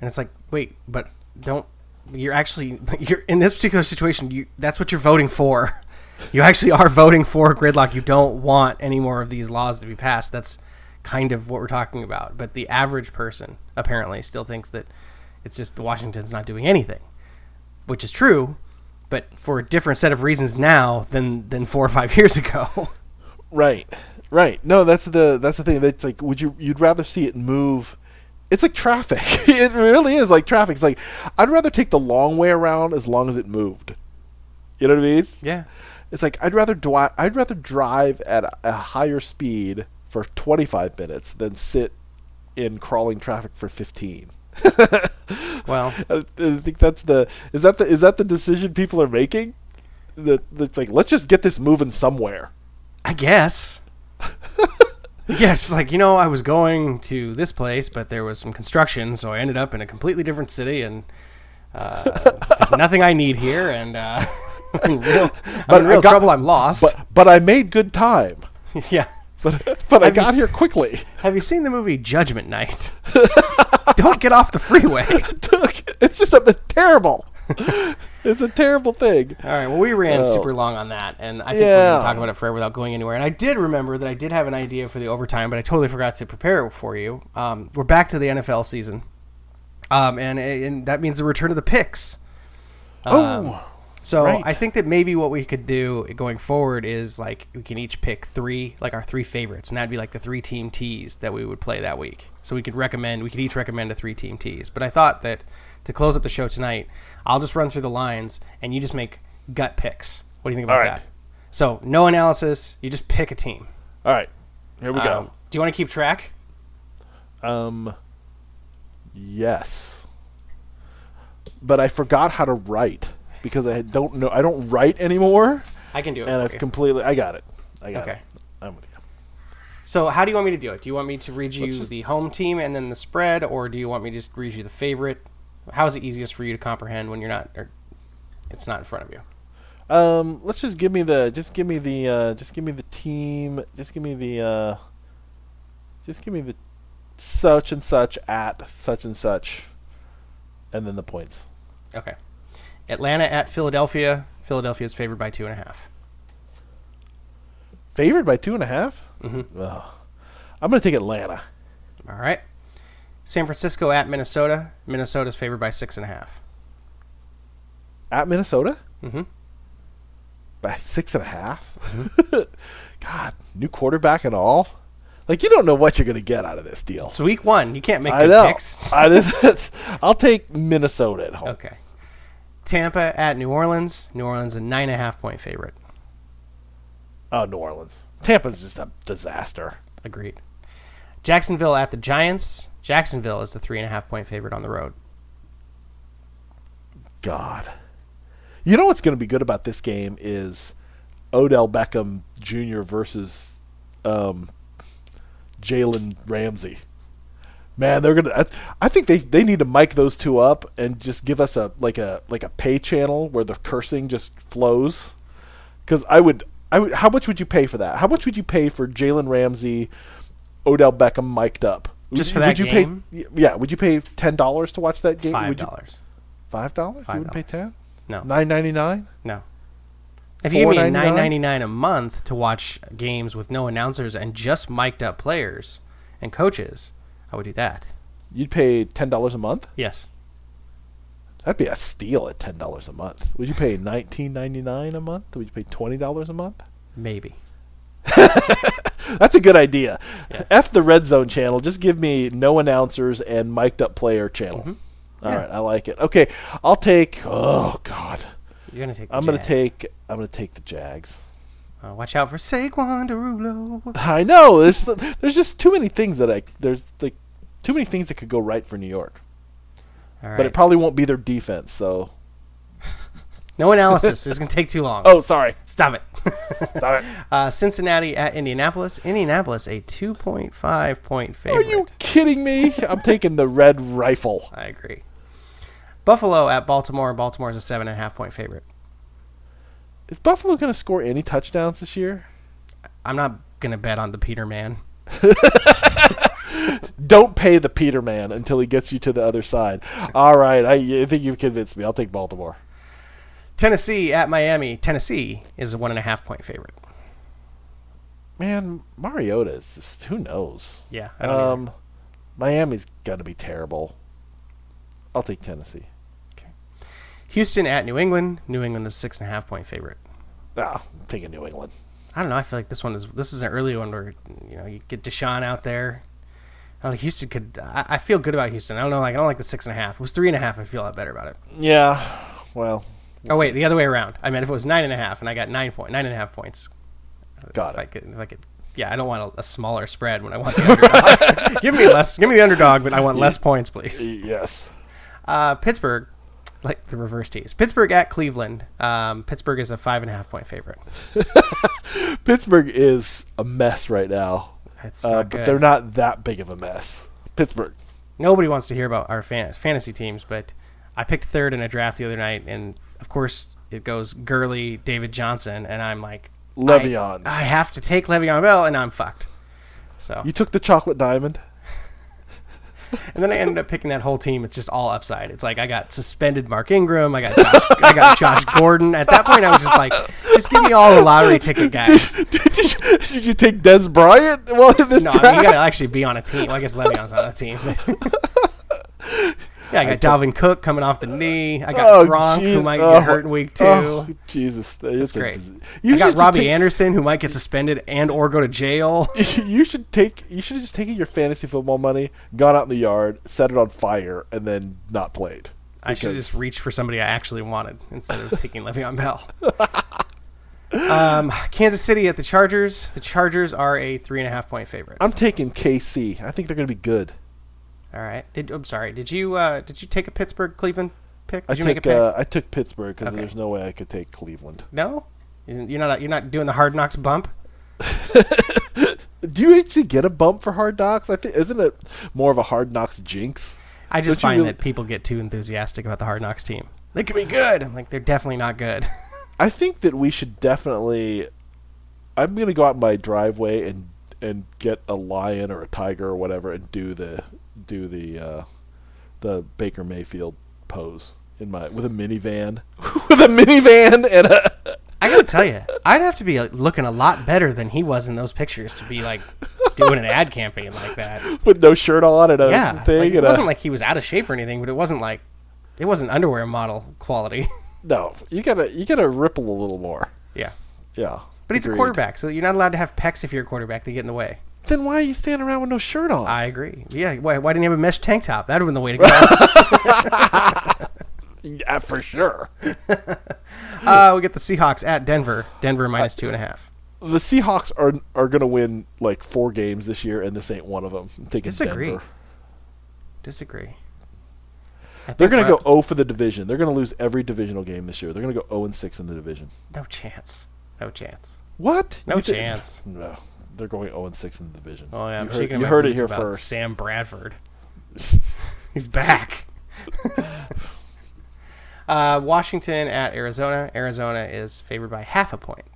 and it's like wait, but don't you're actually (laughs) you're in this particular situation you that's what you're voting for (laughs) you actually are voting for gridlock. You don't want any more of these laws to be passed. That's kind of what we're talking about. But the average person apparently still thinks that it's just Washington's not doing anything, which is true, but for a different set of reasons now than than four or five (laughs) years ago. Right, right. No, that's the that's the thing. That's like, would you you'd rather see it move? It's like traffic. (laughs) it really is like traffic. It's like I'd rather take the long way around as long as it moved. You know what I mean? Yeah. It's like I'd rather dwi- I'd rather drive at a, a higher speed for 25 minutes than sit in crawling traffic for 15. (laughs) well, I, I think that's the is that the is that the decision people are making? That it's like let's just get this moving somewhere. I guess. (laughs) yeah, it's like you know, I was going to this place, but there was some construction, so I ended up in a completely different city, and uh, nothing I need here, and uh, (laughs) I'm in real, I'm but in real got, trouble. I'm lost. But, but I made good time. yeah. But, but I got here quickly. Have you seen the movie Judgment Night? (laughs) Don't get off the freeway. (laughs) it's just a, terrible. (laughs) it's a terrible thing. All right. Well, we ran oh. super long on that, and I think yeah. we're going to talk about it forever without going anywhere. And I did remember that I did have an idea for the overtime, but I totally forgot to prepare it for you. Um, we're back to the NFL season, um, and and that means the return of the picks. Um, oh. So right. I think that maybe what we could do going forward is like we can each pick three, like our three favorites, and that'd be like the three team tees that we would play that week. So we could recommend, we could each recommend a three team tees. But I thought that to close up the show tonight, I'll just run through the lines and you just make gut picks. What do you think about that? So no analysis, you just pick a team. All right, here we um, go. Do you want to keep track? Um, yes, but I forgot how to write because I don't know. I don't write anymore. I can do it. And I've you. completely. I got it. I got okay. it. I'm with you. So how do you want me to do it? Do you want me to read you just, the home team and then the spread, or do you want me to just read you the favorite? How is it easiest for you to comprehend when you're not, or it's not in front of you? Um, let's just give me the, just give me the, uh, just give me the team, just give me the, uh, just give me the such and such at such and such, and then the points. Okay. Atlanta at Philadelphia. Philadelphia is favored by two and a half. Favored by two and a half? Mm-hmm. I'm going to take Atlanta. All right. San Francisco at Minnesota. Minnesota is favored by six and a half. At Minnesota? Mm-hmm. By six and a half? Mm-hmm. (laughs) God, new quarterback and all. Like you don't know what you're going to get out of this deal. It's week one. You can't make I know. picks. I (laughs) just, (laughs) I'll take Minnesota at home. Okay. Tampa at New Orleans. New Orleans a nine and a half point favorite. Oh, New Orleans. Tampa's just a disaster. Agreed. Jacksonville at the Giants. Jacksonville is the three and a half point favorite on the road. God. You know what's going to be good about this game is Odell Beckham Jr. versus um, Jalen Ramsey man, they're gonna. I think they, they need to mic those two up and just give us a like a like a pay channel where the cursing just flows, Because I would, I would. How much would you pay for that? How much would you pay for Jalen Ramsey, Odell Beckham mic'd up? Just Would for that would you game? Pay, yeah. Would you pay ten dollars to watch that game? Five dollars. Five dollars? You wouldn't pay $5. ten? No. Nine ninety nine? No. If you give me $4.99? nine ninety nine a month to watch games with no announcers and just mic'd up players and coaches, I would do that. You'd pay ten dollars a month? Yes. That'd be a steal at ten dollars a month. Would you pay nineteen ninety nine a month? Would you pay twenty dollars a month? Maybe. (laughs) That's a good idea. Yeah. F the red zone channel. Just give me no announcers and mic'd up player channel. All Mm-hmm. Yeah. right, I like it. Okay, I'll take. Oh God, You're gonna take. The I'm gonna take. I'm gonna take the Jags. Uh, watch out for Saquon Derulo. I know. There's there's just too many things that I there's like too many things that could go right for New York, All right. but it probably won't be their defense. So. (laughs) no analysis. it's gonna take too long. Oh, sorry. Stop it. (laughs) Sorry. (laughs) uh, Cincinnati at Indianapolis. Indianapolis a 2.5 point favorite. Are you kidding me? I'm taking the red rifle. I agree. Buffalo at Baltimore. Baltimore is a seven and a half point favorite. Is Buffalo going to score any touchdowns this year? I'm not gonna bet on the Peterman. Don't pay the Peterman until he gets you to the other side. All right, I, I think you've convinced me. I'll take Baltimore. Tennessee at Miami. Tennessee is a one and a half point favorite. Man, Mariota is just who knows. Yeah. Don't either. Um, Miami's going to be terrible. I'll take Tennessee. Okay. Houston at New England. New England is a six and a half point favorite. Ah, I'm taking New England. I don't know. I feel like this one is this is an early one where you know you get Deshaun out there. I don't know, Houston could. I, I feel good about Houston. I don't know. Like I don't like the six and a half. If it was three and a half. I feel a lot better about it. Yeah. Well, oh wait, the other way around. I mean, if it was nine and a half and I got nine point nine and a half points. got If I could, if I could. Yeah, I don't want a, a smaller spread when I want the underdog. (laughs) give me less. Give me the underdog, but I want less points, please. Yes. Uh, Pittsburgh, like the reverse tees. Pittsburgh at Cleveland. Um, Pittsburgh is a five and a half point favorite. (laughs) Pittsburgh is a mess right now, It's uh, not but they're not that big of a mess. Pittsburgh. Nobody wants to hear about our fan- fantasy teams, but I picked third in a draft the other night, and of course it goes Gurley, David Johnson, and I'm like, Le'Veon. I, I have to take Le'Veon Bell, and I'm fucked. So, You took the chocolate diamond. (laughs) and then I ended up picking that whole team. It's just all upside. It's like I got suspended Mark Ingram, I got Josh, I got Josh Gordon. At that point, I was just like, just give me all the lottery ticket guys. (laughs) did, you, did you take Dez Bryant? Well, in this No, I mean, you got to actually be on a team. Well, I guess Le'Veon's on a team. (laughs) yeah, I got Dalvin Cook coming off the knee. I got Oh, Gronk, who jeez. might Oh, get hurt in week two. Oh, Jesus, that's great. You I got Robbie take, Anderson, who might get suspended and or go to jail. (laughs) You should take. You should have just taken your fantasy football money, gone out in the yard, set it on fire, and then not played. I should have just reached for somebody I actually wanted instead of taking Le'Veon (laughs) Bell. um, Kansas City at the Chargers. The Chargers are a three and a half point favorite. I'm taking KC. I think they're going to be good. All right. Did, I'm sorry. Did you uh, did you take a Pittsburgh Cleveland pick? Did I you make a took. pick? Uh, I took Pittsburgh because Okay. there's no way I could take Cleveland. no. You're not you're not doing the hard knocks bump. (laughs) Do you actually get a bump for Hard Knocks? I think isn't it more of a Hard Knocks jinx? I just Don't find really- that people get too enthusiastic about the Hard Knocks team. They could be good. I'm like, they're definitely not good. (laughs) I think that we should definitely. I'm gonna go out in my driveway and and get a lion or a tiger or whatever and do the do the uh, the Baker Mayfield pose in my with a minivan (laughs) with a minivan and a. I gotta tell you, I'd have to be like, looking a lot better than he was in those pictures to be like doing an ad campaign like that. with no shirt on and a Yeah, thing. like, it wasn't a, like he was out of shape or anything, but it wasn't like it wasn't underwear model quality. (laughs) no. You gotta you gotta ripple a little more. yeah, Yeah, but he's a quarterback, so you're not allowed to have pecs if you're a quarterback. They get in the way. Then why are you standing around with no shirt on? I agree. Yeah, why, why didn't you have a mesh tank top? That would have been the way to go. (laughs) yeah, for sure. (laughs) uh, we get the Seahawks at Denver. Denver minus two and a half. the Seahawks are are gonna win like four games this year, and this ain't one of them. I'm taking Disagree. Denver. Disagree. I They're gonna go 0 for the division. They're gonna lose every divisional game this year. They're gonna go 0 and 6 in the division. No chance. No chance. What? No You thi- chance. (laughs) No, they're going 0 and 6 in the division. Oh yeah, I'm you shaking heard, you heard it here first. Sam Bradford. (laughs) He's back. (laughs) Uh, Washington at Arizona. Arizona is favored by half a point.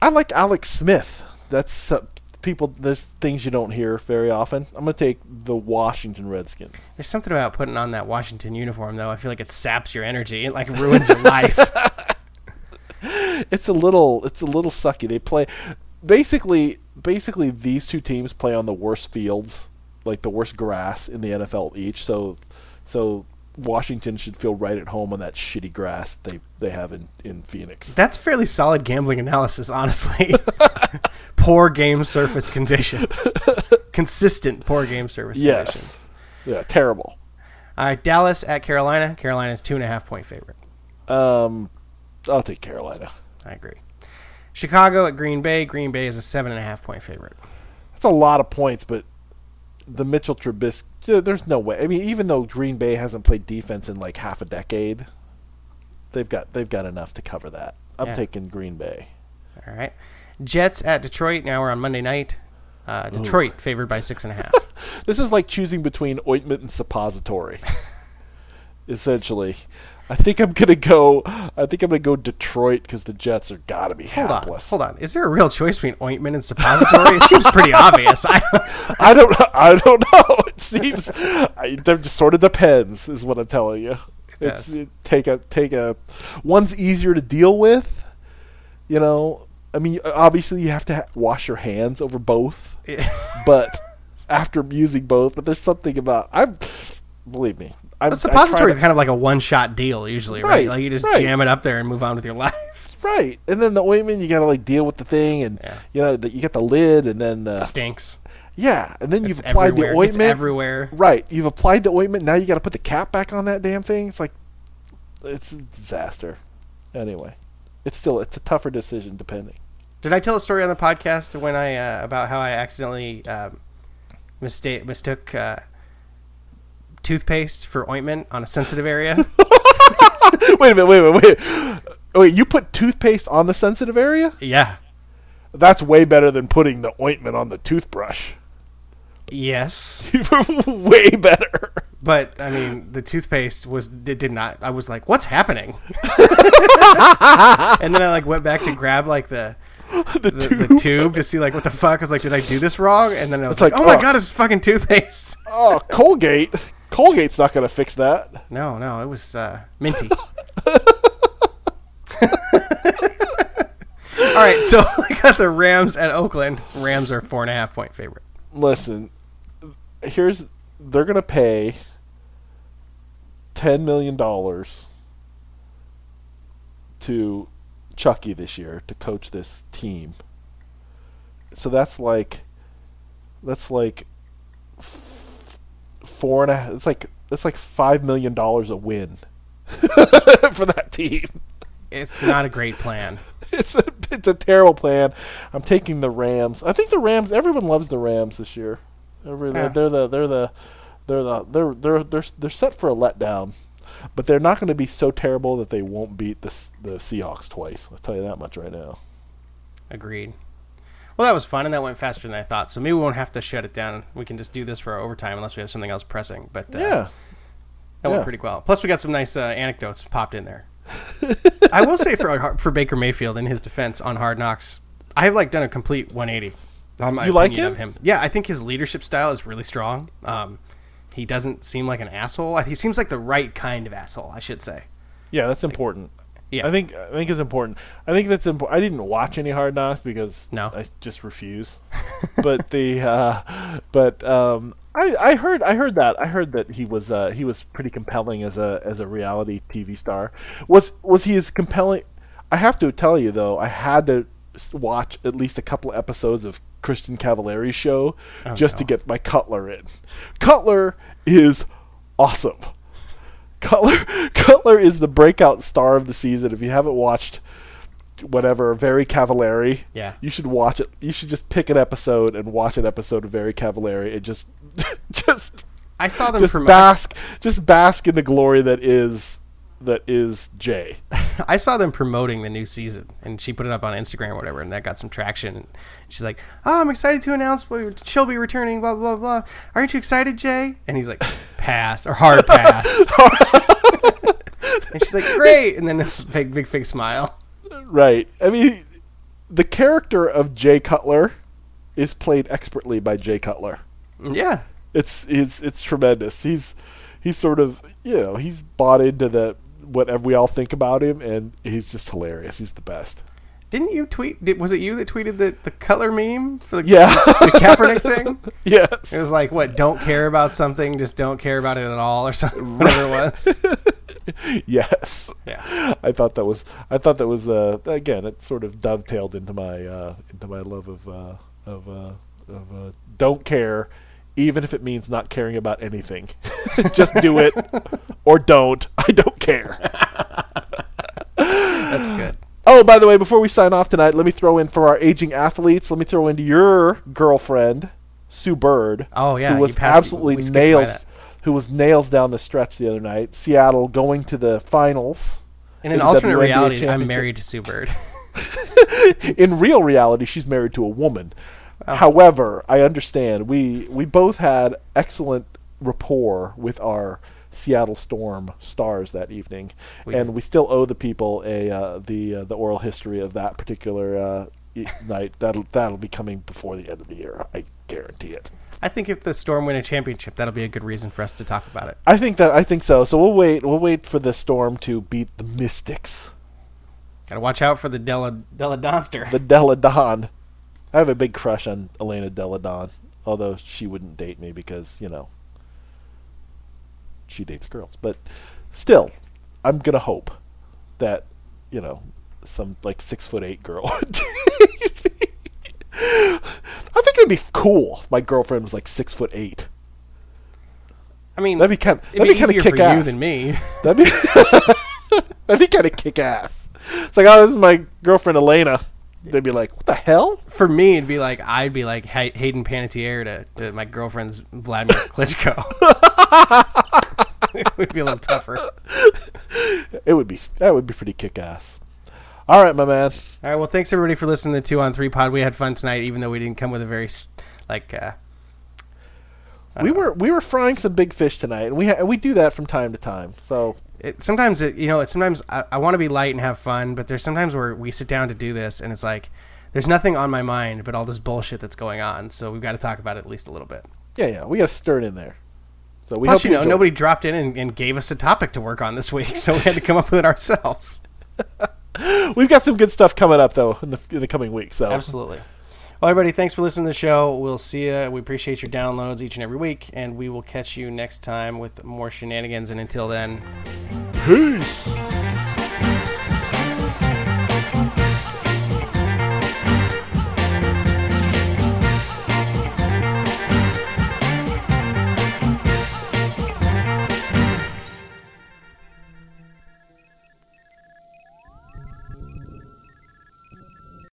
I like Alex Smith. That's uh, people. There's things you don't hear very often. I'm gonna take the Washington Redskins. There's something about putting on that Washington uniform, though. I feel like it saps your energy. It like ruins your (laughs) life. It's a little. It's a little sucky. They play basically. Basically, these two teams play on the worst fields, like the worst grass in the NFL each. So, so Washington should feel right at home on that shitty grass they they have in in Phoenix. That's fairly solid gambling analysis, honestly. (laughs) poor game surface conditions. (laughs) Consistent poor game surface Yes. conditions. Yeah, terrible. All right, Dallas at Carolina. Carolina's two and a half point favorite. Um, I'll take Carolina. I agree. Chicago at Green Bay. Green Bay is a seven and a half point favorite. That's a lot of points, but the Mitchell Trubisky. There's no way. I mean, even though Green Bay hasn't played defense in like half a decade, they've got they've got enough to cover that. I'm Yeah. taking Green Bay. All right. Jets at Detroit. Now we're on Monday night. Uh, Detroit favored by six and a half. (laughs) This is like choosing between ointment and suppository. (laughs) Essentially, I think I'm gonna go. I think I'm gonna go Detroit because the Jets are gotta be hold on. Hold on. Is there a real choice between ointment and suppository? it seems pretty (laughs) obvious. I don't, (laughs) I don't. I don't know. (laughs) It seems. I, that just sort of depends, is what I'm telling you. It's does. it- take a take a. One's easier to deal with. You know. I mean, obviously you have to ha- wash your hands over both, yeah. but after using both, but there's something about I'm. Believe me, I'm, a I try suppository to- is kind of like a one shot deal usually, right? Right, Like you just right. jam it up there and move on with your (laughs) life. right, and then the ointment you gotta like deal with the thing, and Yeah. you know the, you get the lid, and then the, Stinks. yeah, and then you've applied everywhere. the It's ointment everywhere. Right. You've applied the ointment. Now you got to put the cap back on that damn thing. It's like, it's a disaster. Anyway, it's still it's a tougher decision depending. Did I tell a story on the podcast when I uh, about how I accidentally um, mistake mistook uh, toothpaste for ointment on a sensitive area? (laughs) wait a minute. Wait, wait, wait. Wait, you put toothpaste on the sensitive area? yeah. That's way better than putting the ointment on the toothbrush. Yes. (laughs) way better. But I mean, the toothpaste was it did not. I was like, "What's happening?" (laughs) and then I like went back to grab like the The, the, tube. the tube to see like what the fuck. I was like, "Did I do this wrong?" And then I was like, like, "Oh my oh. god, it's fucking toothpaste." Oh, Colgate. Colgate's not going to fix that. No, no, it was uh, minty. (laughs) All right, so (laughs) I got the Rams at Oakland. Rams are four and a half point favorite. Listen, here's they're going to pay ten million dollars to Chucky this year to coach this team. So that's like that's like four and a. It's like it's like five million dollars a win (laughs) for that team. It's not a great plan. (laughs) It's a it's a terrible plan. I'm taking the Rams. I think the Rams. Everyone loves the Rams this year. Every, Yeah. They're the they're the they're the they're they're they're they're set for a letdown, but they're not going to be so terrible that they won't beat the the Seahawks twice. I'll tell you that much right now. Agreed. Well, that was fun, and that went faster than I thought. So maybe we won't have to shut it down. We can just do this for our overtime unless we have something else pressing. But uh, yeah, that went pretty well. Plus, we got some nice uh, anecdotes popped in there. (laughs) I will say for for Baker Mayfield in his defense on Hard Knocks, I have like done a complete 180. On my You like opinion him? Of him? Yeah, I think his leadership style is really strong. Um, he doesn't seem like an asshole. He seems like the right kind of asshole, I should say. yeah, that's important. Yeah. I think I think it's important. I think that's important. I didn't watch any Hard Knocks because No. I just refuse. (laughs) but the uh, but um, I I heard I heard that I heard that he was uh, he was pretty compelling as a as a reality TV star. Was was he as compelling? I have to tell you though, I had to watch at least a couple episodes of Kristin Cavallari's show just to get my Cutler in. Cutler is awesome. Cutler (laughs) Cutler is the breakout star of the season. If you haven't watched whatever Very Cavallari, Yeah. you should watch it. You should just pick an episode and watch an episode of Very Cavallari and just (laughs) just I saw them just bask just bask in the glory that is that is Jay. (laughs) I saw them promoting the new season, and she put it up on Instagram or whatever, and that got some traction. And she's like, "Oh, I'm excited to announce she'll be returning." Blah blah blah. Aren't you excited, Jay? And he's like, "Pass or hard pass." (laughs) and she's like, "Great!" And then this big, big, fake smile. Right. I mean, the character of Jay Cutler is played expertly by Jay Cutler. Yeah, It's it's it's tremendous. He's he's sort of you know he's bought into the whatever we all think about him, and he's just hilarious. He's the best. didn't you tweet? Did, was it you that tweeted the the Cutler meme for the Yeah. the Kaepernick thing? (laughs) yes. It was like, what? Don't care about something, just don't care about it at all, or (laughs) something. Whatever it was. (laughs) yes. Yeah. I thought that was I thought that was uh, again it sort of dovetailed into my uh, into my love of uh, of uh, of uh, don't care even if it means not caring about anything. (laughs) Just do it or don't. (laughs) I don't care. (laughs) That's good. Oh, by the way, before we sign off tonight, let me throw in for our aging athletes. Let me throw into your girlfriend, Sue Bird. Oh, yeah, who was absolutely we nails. Who was nails down the stretch the other night? Seattle going to the finals. In an alternate WNBA reality, I'm married to Sue Bird. in real reality, she's married to a woman. However, I understand we we both had excellent rapport with our Seattle Storm stars that evening, We and did. we still owe the people a uh, the uh, the oral history of that particular uh, e- (laughs) night. That'll that'll be coming before the end of the year. I guarantee it. I think if the Storm win a championship, that'll be a good reason for us to talk about it. I think that I think so. So we'll wait. We'll wait for the Storm to beat the Mystics, Gotta watch out for the Della Della Donster. the Delle Donne. I have a big crush on Elena Delle Donne, although she wouldn't date me because you know she dates girls. But still, I'm gonna hope that you know some like six foot eight girl. (laughs) would date me. I think it'd be cool if my girlfriend was like six foot eight. I mean, That'd be kind. it'd That'd be be kind easier of kick for you ass. than me. (laughs) That'd be (laughs) that'd be kind of kick ass. It's like, oh, this is my girlfriend Elena. They'd be like, what the hell? For me, it'd be like I'd be like Hay- Hayden Panettiere to, to my girlfriend's Vladimir (laughs) Klitschko. (laughs) it would be a little tougher. It would be that would be pretty kick ass. All right, my man. All right. Well, thanks everybody for listening to the Two on Three Pod. We had fun tonight, even though we didn't come with a very like. Uh, We were we were frying some big fish tonight, and we ha- we do that from time to time. So it, sometimes it, you know, it, sometimes I, I want to be light and have fun, but there's sometimes where we sit down to do this, and it's like there's nothing on my mind but all this bullshit that's going on. So we've got to talk about it at least a little bit. yeah, yeah, we got to stir it in there. So we Plus, hope you know, enjoy- nobody dropped in and, and gave us a topic to work on this week, so we had to come up with it ourselves. (laughs) We've got some good stuff coming up though in the in the coming weeks. So Absolutely. Well, everybody, thanks for listening to the show. We'll see you. We appreciate your downloads each and every week, and we will catch you next time with more shenanigans. And until then. peace.